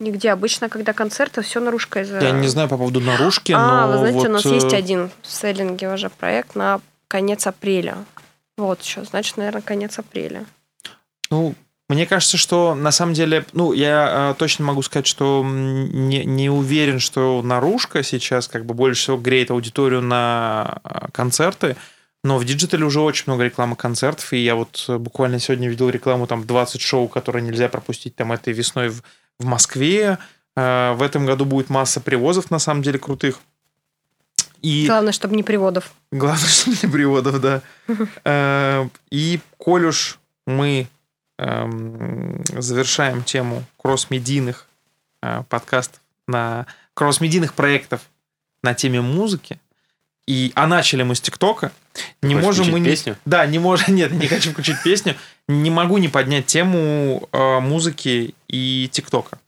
Нигде. Обычно, когда концерты, все наружка из Я не знаю по поводу наружки, А, но вы знаете, вот, у нас есть э, один в селлинге уже проект на конец апреля. Вот еще, значит, наверное, конец апреля. Ну, мне кажется, что на самом деле, ну, я э, точно могу сказать, что не, не уверен, что наружка сейчас как бы больше всего греет аудиторию на э, концерты, но в digital е уже очень много рекламы концертов, и я вот э, буквально сегодня видел рекламу там 20 шоу, которые нельзя пропустить там этой весной в, в Москве. Э, в этом году будет масса привозов, на самом деле, крутых. И Главное, чтобы не приводов. Главное, [laughs] что не приводов, да. Э, И коль уж мы эм, завершаем тему кросс-медийных э, подкастов на кросс-медийных проектов на теме музыки, и, а начали мы с ТикТока, не Хочешь можем мы... не- песню? Да, не можем... [laughs] Нет, не хочу включить песню. Не могу не поднять тему э, музыки и ТикТока.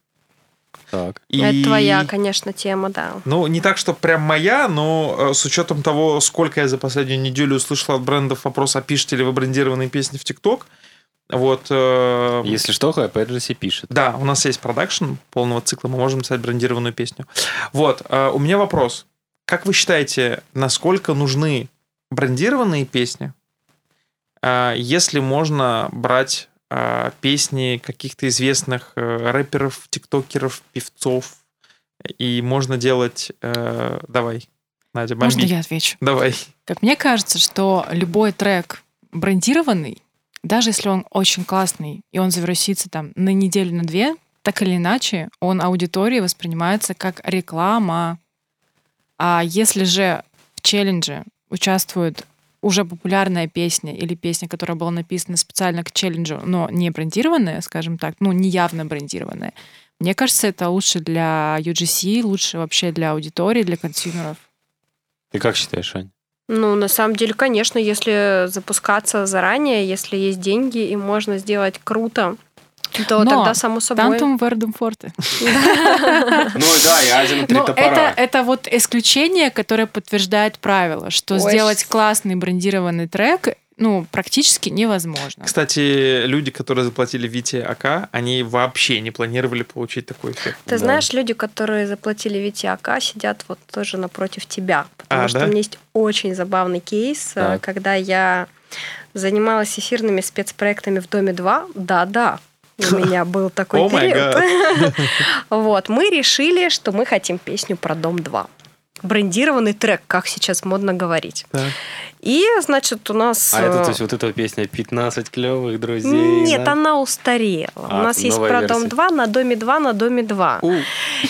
Так. И- Это твоя, конечно, тема, да. ну, не так, что прям моя, но э, с учетом того, сколько я за последнюю неделю услышал от брендов вопрос, а пишете ли вы брендированные песни в ТикТок, вот... э, Если что, опять же, все пишет. Да, у нас есть продакшн полного цикла, мы можем писать брендированную песню. Вот, э, у меня вопрос. Как вы считаете, насколько нужны брендированные песни, э, если можно брать э, песни каких-то известных э, рэперов, тиктокеров, певцов, и можно делать... э, Давай, Надя, Можно бомби. я отвечу? Давай. Как мне кажется, что любой трек брендированный, даже если он очень классный, и он завирусится там на неделю, на две, так или иначе, он аудитории воспринимается как реклама. А если же в челлендже участвует уже популярная песня или песня, которая была написана специально к челленджу, но не брендированная, скажем так, ну, не явно брендированная, мне кажется, это лучше для UGC, лучше вообще для аудитории, для консюмеров. Ты как считаешь, Ань? Ну, на самом деле, конечно, если запускаться заранее, если есть деньги и можно сделать круто, то Но тогда, само собой... Тантум вердум форте. Ну да, и Азина три это, топора. это вот исключение, которое подтверждает правило, что сделать классный брендированный трек, ну, практически невозможно. Кстати, люди, которые заплатили Вите АК, они вообще не планировали получить такой эффект. Ты Да. знаешь, люди, которые заплатили Витяка, сидят вот тоже напротив тебя. Потому А, что да? у меня есть очень забавный кейс, э, Так. когда я занималась эфирными спецпроектами в Доме 2. Да-да, у меня был такой период. [laughs] Вот, мы решили, что мы хотим песню про Дом 2. Брендированный трек, как сейчас модно говорить. Так. И, значит, у нас... А это, э, то есть, вот эта песня «15 клевых друзей». Нет, да? она устарела. А, у нас есть про Дом версия. 2 на Доме 2 на Доме 2. У,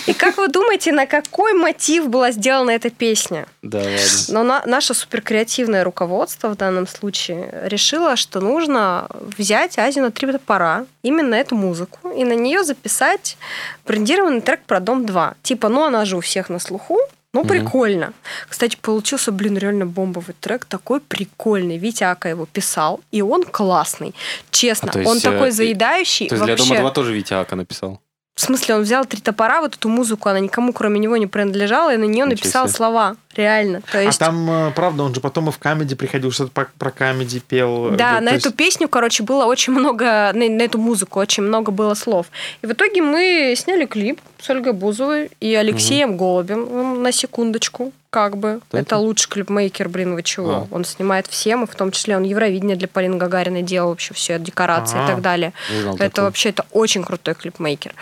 И как вы думаете, на какой мотив была сделана эта песня? Да, ладно. Но на- наше суперкреативное руководство в данном случае решило, что нужно взять Азина три топора, именно эту музыку, и на нее записать брендированный трек про Дом 2. Типа, ну она же у всех на слуху, ну, Мгм. прикольно. Кстати, получился, блин, реально бомбовый трек, такой прикольный. Витя Ака его писал, и он классный. Честно, А, есть, он такой э, заедающий. То есть для вообще. Дома 2 тоже Витя Ака написал? В смысле, он взял три топора, вот эту музыку, она никому, кроме него, не принадлежала, и на нее Ничего написал себе. слова. Реально. То А есть, там, э, правда, он же потом и в камеди приходил, что-то про, камеди пел. э, да, то на есть- эту песню, короче, было очень много, на, на эту музыку очень много было слов. И в итоге мы сняли клип с Ольгой Бузовой и Алексеем Голубем, м, на секундочку, как бы. Кто это это? лучший клипмейкер, блин, вы чего? А. Он снимает всем, и в том числе он Евровидение для Полины Гагариной делал вообще все, декорации А. и так далее. Это такого. вообще это очень крутой клипмейкер.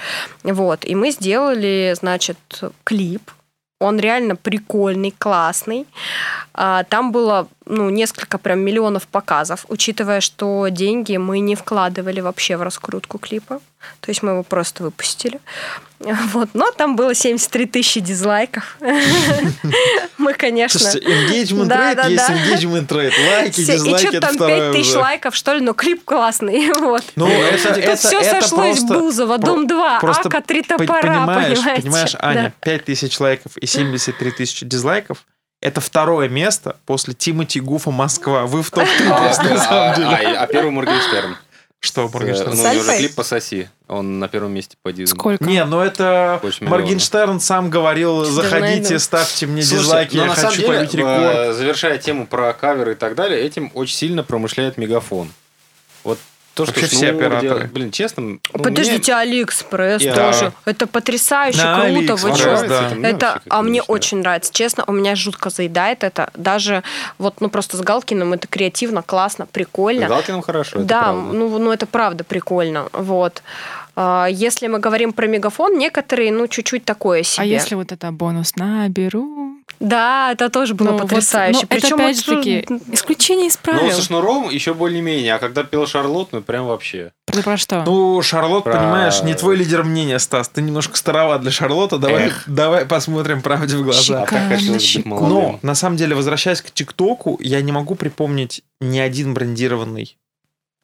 Вот. И мы сделали, значит, клип. Он реально прикольный, классный. А, Там было ну, несколько прям миллионов показов, учитывая, что деньги мы не вкладывали вообще в раскрутку клипа. То есть мы его просто выпустили. Вот. Но там было 73 тысячи дизлайков. Мы, конечно... Engagement Да, rate да, есть да. engagement rate. Лайки, И дизлайки, что-то это там второе 5 тысяч лайков, что ли, но клип классный. [laughs] Вот. Ну, это, все это сошлось просто- Бузова, Дом 2, просто Ака, Три топора, понимаешь, понимаете? понимаешь, Аня, Да. 5 тысяч лайков и 73 тысячи дизлайков это второе место после Тимати Гуфа Москва. Вы в топ-3 А, просто, на самом деле. а- а первый Моргенштерн. Что, Э, Ну, Моргенштерн? у С него же Альфой? клип «Пососи». Он на первом месте по дизу. Сколько? Не, ну это. Моргенштерн сам говорил, заходите, ставьте мне Слушайте, дизлайки, я на самом хочу деле, побить рекорд. э, завершая тему про каверы и так далее, этим очень сильно промышляет Мегафон. То, что Вообще все Шнур операторы. делает- Блин, честно, Подождите, Алиэкспресс Я- тоже. Это потрясающе На круто. Вы нравится да. это, мне а мне не очень нравится. Честно, у меня жутко заедает это. Даже вот, ну просто с Галкиным это креативно, классно, прикольно. Галкиным хорошо, да, ну, ну это правда прикольно. Вот. А, Если мы говорим про мегафон, некоторые, ну, чуть-чуть такое себе. А если вот это бонус наберу? Да, это тоже было Ну, вот, потрясающе. ну, это Причем опять вот, же таки ну, исключение из Ну, правил. со Шнуром еще более-менее, а когда пел Шарлот, ну, прям вообще. Про, про что? Ну, Шарлот, Про- понимаешь, не твой лидер мнения, Стас. Ты немножко староват для Шарлота. Давай, Эх. давай посмотрим правде в глаза. А хотелось быть Шикарно. Но, на самом деле, возвращаясь к ТикТоку, я не могу припомнить ни один брендированный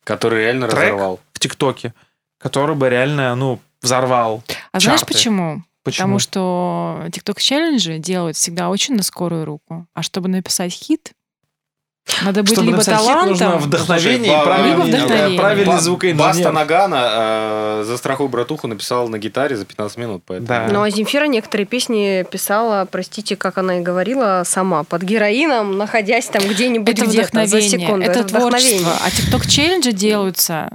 Который реально Трек? разорвал. в ТикТоке, который бы реально, ну, взорвал. а знаешь чарты. почему? Почему? Потому что TikTok челленджи делают всегда очень на скорую руку. А чтобы написать хит, надо быть Чтобы либо хит, нужно талантом, вдохновение Слушай, и правильный, либо вдохновение. правильный Ба- звукоинженер. Баста Нагана э, за страху братуху написал на гитаре за 15 минут. Поэтому... Да. Ну, а Земфира некоторые песни писала, простите, как она и говорила, сама, под героином, находясь там где-нибудь это где-то за вдохновение, секунду. это, вдохновение. творчество. А TikTok челленджи делаются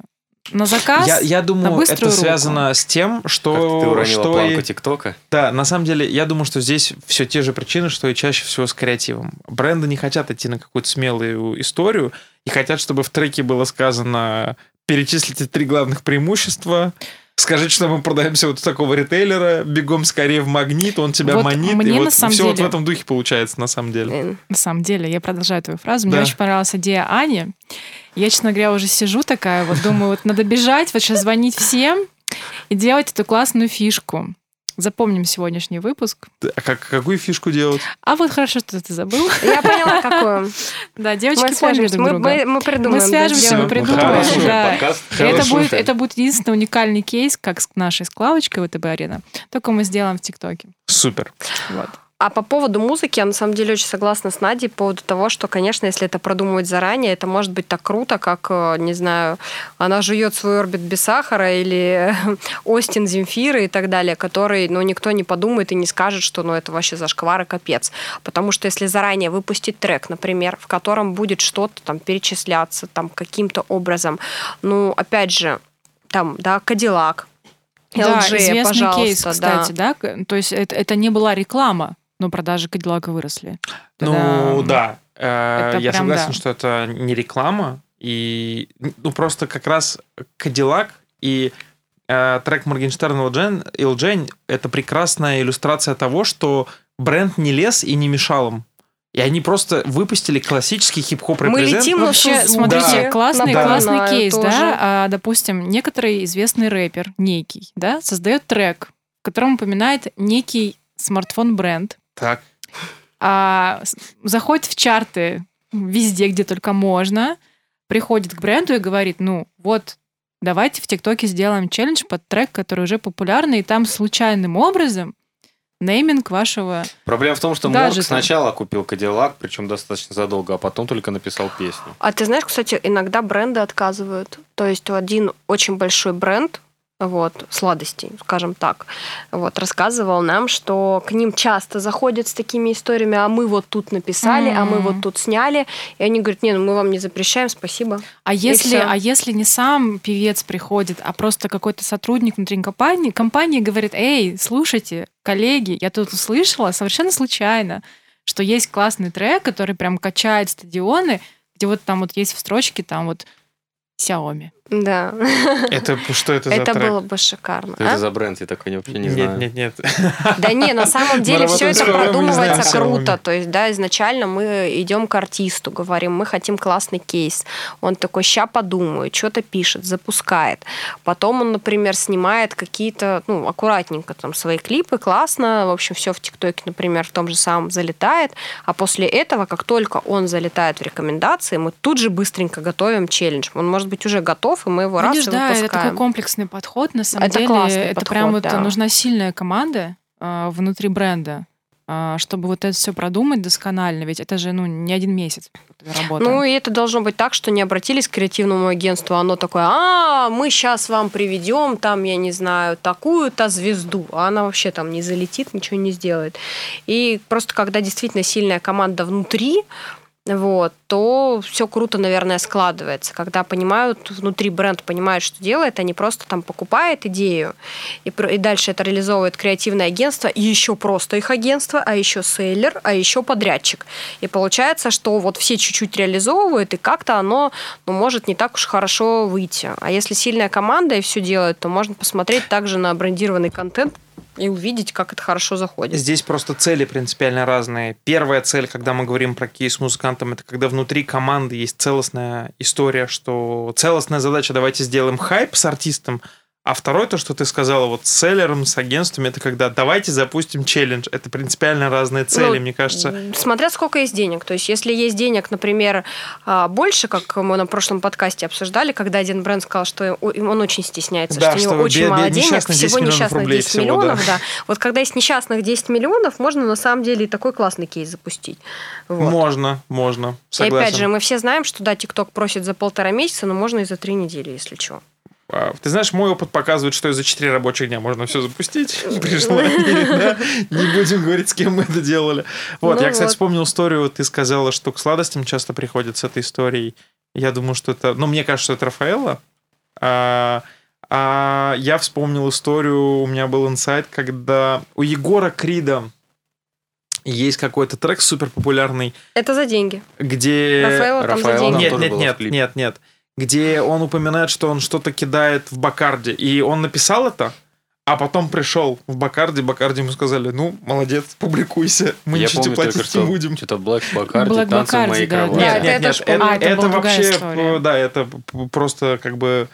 на заказ. Я, я на думаю, быструю это руку. связано с тем, Как что... ты уронила что планку и- ТикТока. Да, на самом деле, я думаю, что здесь все те же причины, что и чаще всего с креативом. Бренды не хотят идти на какую-то смелую историю и хотят, чтобы в треке было сказано перечислите три главных преимущества, скажите, что мы продаемся вот у такого ритейлера, бегом скорее в магнит, он тебя Вот манит, мне и на вот самом все вот в деле- этом духе получается на самом деле. Блин. На самом деле, я продолжаю твою фразу. Мне Да. очень понравилась идея Ани. Я, честно говоря, уже сижу такая, вот думаю, вот надо бежать, вот сейчас звонить всем и делать эту классную фишку. Запомним сегодняшний выпуск. А как, какую фишку делать? А вот хорошо, что ты забыл. Я поняла, какую. Да, девочки Мы поняли свяжемся, друг мы, друга. мы, мы придумаем. Мы свяжемся, мы придумаем. Хорошо. да. это будет, это будет единственный уникальный кейс, как с нашей склавочкой ВТБ Арена. Только мы сделаем в ТикТоке. Супер. Вот. А по поводу музыки, я на самом деле очень согласна с Надей по поводу того, что, конечно, если это продумывать заранее, это может быть так круто, как, э, не знаю, она жует свой орбит без сахара или [laughs] Остин Земфиры и так далее, который, ну, никто не подумает и не скажет, что, ну, это вообще зашквар и капец. Потому что если заранее выпустить трек, например, в котором будет что-то там перечисляться там каким-то образом, ну, опять же, там, да, Кадиллак, Да, LG, известный пожалуйста, кейс, кстати, да. То есть это, это не была реклама, но продажи Кадиллака выросли. Ну, Когда- да. Э, это Я прям согласен, да. что это не реклама. И, ну, просто как раз Кадиллак и э, трек Моргенштерна Илджен, Илджен — это прекрасная иллюстрация того, что бренд не лез и не мешал им. И они просто выпустили классический хип-хоп Мы летим Вообще, смотрите, классный, напоминаю, классный кейс, тоже. да. А, допустим, некоторый известный рэпер, некий, да, создает трек, в котором упоминает некий смартфон-бренд, Так. а, заходит в чарты везде, где только можно, приходит к бренду и говорит, ну вот, давайте в ТикТоке сделаем челлендж под трек, который уже популярный, и там случайным образом нейминг вашего... Проблема в том, что Даже Морг там. сначала купил Кадиллак, причем достаточно задолго, а потом только написал песню. А ты знаешь, кстати, иногда бренды отказывают. То есть один очень большой бренд, вот, сладостей, скажем так, вот, рассказывал нам, что к ним часто заходят с такими историями, а мы вот тут написали, а мы вот тут сняли, и они говорят, не, ну мы вам не запрещаем, спасибо. А если, а если не сам певец приходит, а просто какой-то сотрудник внутри компании, компании говорит, эй, слушайте, коллеги, я тут услышала совершенно случайно, что есть классный трек, который прям качает стадионы, где вот там вот есть в строчке там вот Xiaomi. Да. Это что это за Это трек? было бы шикарно. Что а? это за бренд? Я такой вообще не Нет, знаю. нет, нет. Да не, на самом деле все это продумывается круто. То есть, да, изначально мы идем к артисту, говорим, мы хотим классный кейс. Он такой, ща подумаю, что-то пишет, запускает. Потом он, например, снимает какие-то, ну, аккуратненько там свои клипы, классно. В общем, все в ТикТоке, например, в том же самом залетает. А после этого, как только он залетает в рекомендации, мы тут же быстренько готовим челлендж. Он может быть уже готов, и мы его раз Видишь, и да, это выпускаем. такой комплексный подход. На самом Это деле, это подход, прям вот да. нужна сильная команда а, внутри бренда, а, чтобы вот это все продумать досконально. Ведь это же ну не один месяц работа. Ну, и это должно быть так, что не обратились к креативному агентству, оно такое, а, мы сейчас вам приведем там, я не знаю, такую-то звезду, а она вообще там не залетит, ничего не сделает. И просто когда действительно сильная команда внутри, вот, то все круто, наверное, складывается. Когда понимают, внутри бренд понимает, что делает, они просто там покупают идею, и, и дальше это реализовывает креативное агентство, и еще просто их агентство, а еще сейлер, а еще подрядчик. И получается, что вот все чуть-чуть реализовывают, и как-то оно ну, может не так уж хорошо выйти. А если сильная команда и все делает, то можно посмотреть также на брендированный контент и увидеть, как это хорошо заходит. Здесь просто цели принципиально разные. Первая цель, когда мы говорим про кейс с музыкантом, это когда внутри команды есть целостная история, что целостная задача, давайте сделаем хайп с артистом, а второй, то, что ты сказала, вот с селлером, с агентствами, это когда давайте запустим челлендж. Это принципиально разные цели, Ну, мне кажется. Смотря сколько есть денег. То есть, если есть денег, например, а, больше, как мы на прошлом подкасте обсуждали, когда один бренд сказал, что он очень стесняется, Да, что у что него очень бе- мало денег, несчастных 10 всего несчастных рублей 10 всего, миллионов, да. Вот когда есть несчастных 10 миллионов, можно на самом деле и такой классный кейс запустить. Вот. Можно, можно. И Согласен. опять же, мы все знаем, что да, ТикТок просит за полтора месяца, но можно и за три недели, если что. А, Ты знаешь, мой опыт показывает, что и за 4 рабочих дня можно все запустить [laughs] при желании. да. Не будем говорить, с кем мы это делали. Вот, Ну я, кстати, вот. вспомнил историю. Ты сказала, что к сладостям часто приходят с этой историей. Я думаю, что это... Ну, мне кажется, что это Рафаэла. А, а я вспомнил историю, у меня был инсайт, когда у Егора Крида есть какой-то трек супер популярный, Это за деньги. где... Рафаэла там за Рафаэла деньги. Нет, нет, нет, нет, нет. Где он упоминает, что он что-то кидает в Бакарде. И он написал это, а потом пришел в Бакарде, Бакарде ему сказали, ну, молодец, публикуйся, мы Я ничего тебе платить что не будем. что-то Black Bacardi, Black танцы в Bacardi, моей да, кровати. да. Нет, это нет, это нет, это, помню. А, это это вообще, история. да, это просто как бы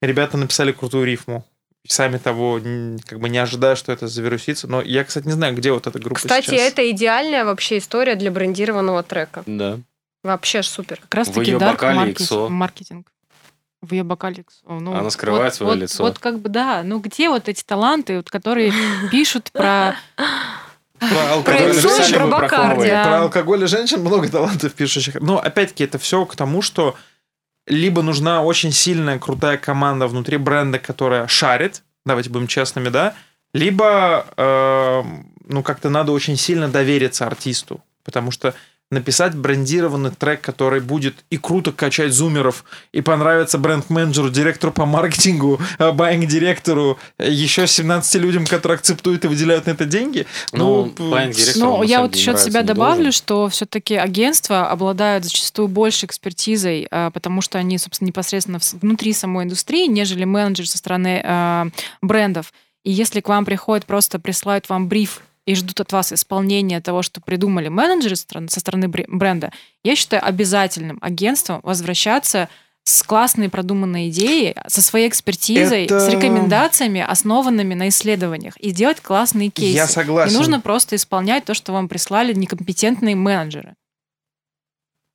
ребята написали крутую рифму. Сами того, как бы не ожидая, что это завирусится. Но я, кстати, не знаю, где вот эта группа Кстати, сейчас. это идеальная вообще история для брендированного трека. Да. Вообще ж супер. Как раз В таки дарк маркетинг. В ее бокале. Ну, Она скрывает вот- своё вот- лицо. Вот как бы, да. Ну, где вот эти таланты, вот, которые пишут про... Про алкоголь Про женщин. Бакарди. Про алкоголь и женщин много талантов пишущих. Но опять-таки это все к тому, что либо нужна очень сильная, крутая команда внутри бренда, которая шарит, давайте будем честными, да, либо э, ну как-то надо очень сильно довериться артисту, потому что написать брендированный трек, который будет и круто качать зумеров, и понравится бренд-менеджеру, директору по маркетингу, байинг-директору, еще 17 людям, которые акцептуют и выделяют на это деньги. Ну, Ну, на я вот еще от себя добавлю, должен. что все-таки агентства обладают зачастую больше экспертизой, а, потому что они, собственно, непосредственно внутри самой индустрии, нежели менеджер со стороны брендов. И если к вам приходят, просто присылают вам бриф и ждут от вас исполнения того, что придумали менеджеры со стороны, бренда, я считаю обязательным агентством возвращаться с классной продуманной идеей, со своей экспертизой, Это- с рекомендациями, основанными на исследованиях, и делать классные кейсы. Я согласен. Не нужно просто исполнять то, что вам прислали некомпетентные менеджеры.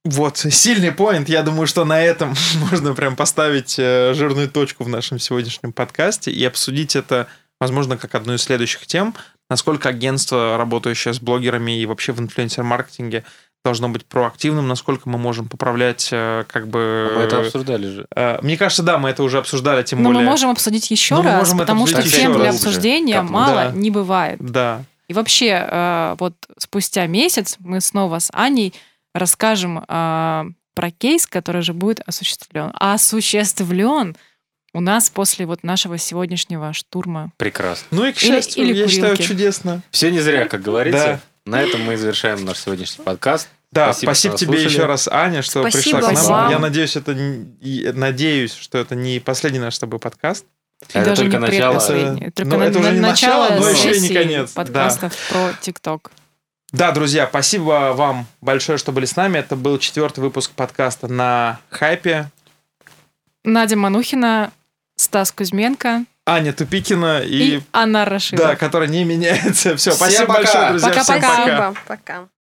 Вот, сильный поинт. Я думаю, что на этом [laughs] можно прям поставить э, жирную точку в нашем сегодняшнем подкасте и обсудить это, возможно, как одну из следующих тем, насколько агентство, работающее с блогерами и вообще в инфлюенсер-маркетинге, должно быть проактивным, насколько мы можем поправлять э, как бы... Мы это обсуждали же. Э, Мне кажется, да, мы это уже обсуждали, тем Но более... мы можем обсудить еще мы раз, потому что тем для обсуждения Как-то, мало да. не бывает. Да. И вообще, э, вот спустя месяц мы снова с Аней расскажем про кейс, который же будет осуществлен. Осуществлен у нас после вот нашего сегодняшнего штурма. Прекрасно. Ну и, к Или- счастью, или я считаю, курилки. чудесно. Все не зря, как говорится. Да. На этом мы и завершаем наш сегодняшний подкаст. Да, Спасибо, спасибо, тебе слушали. еще раз, Аня, что Спасибо пришла к нам. вам. Я надеюсь, это надеюсь, что это не последний наш с тобой подкаст. И Это даже только не начало. предпоследний. Только ну, на- это уже не начало, начало но еще и не конец, да. подкастов про ТикТок. Да, друзья, спасибо вам большое, что были с нами. Это был четвертый выпуск подкаста на хайпе. Надя Манухина, Стас Кузьменко Аня Тупикина и, и, Анна Рашидова. да, которая не меняется. Все, Всем спасибо пока. большое, друзья. Всем Пока-пока. пока. Спасибо. Пока.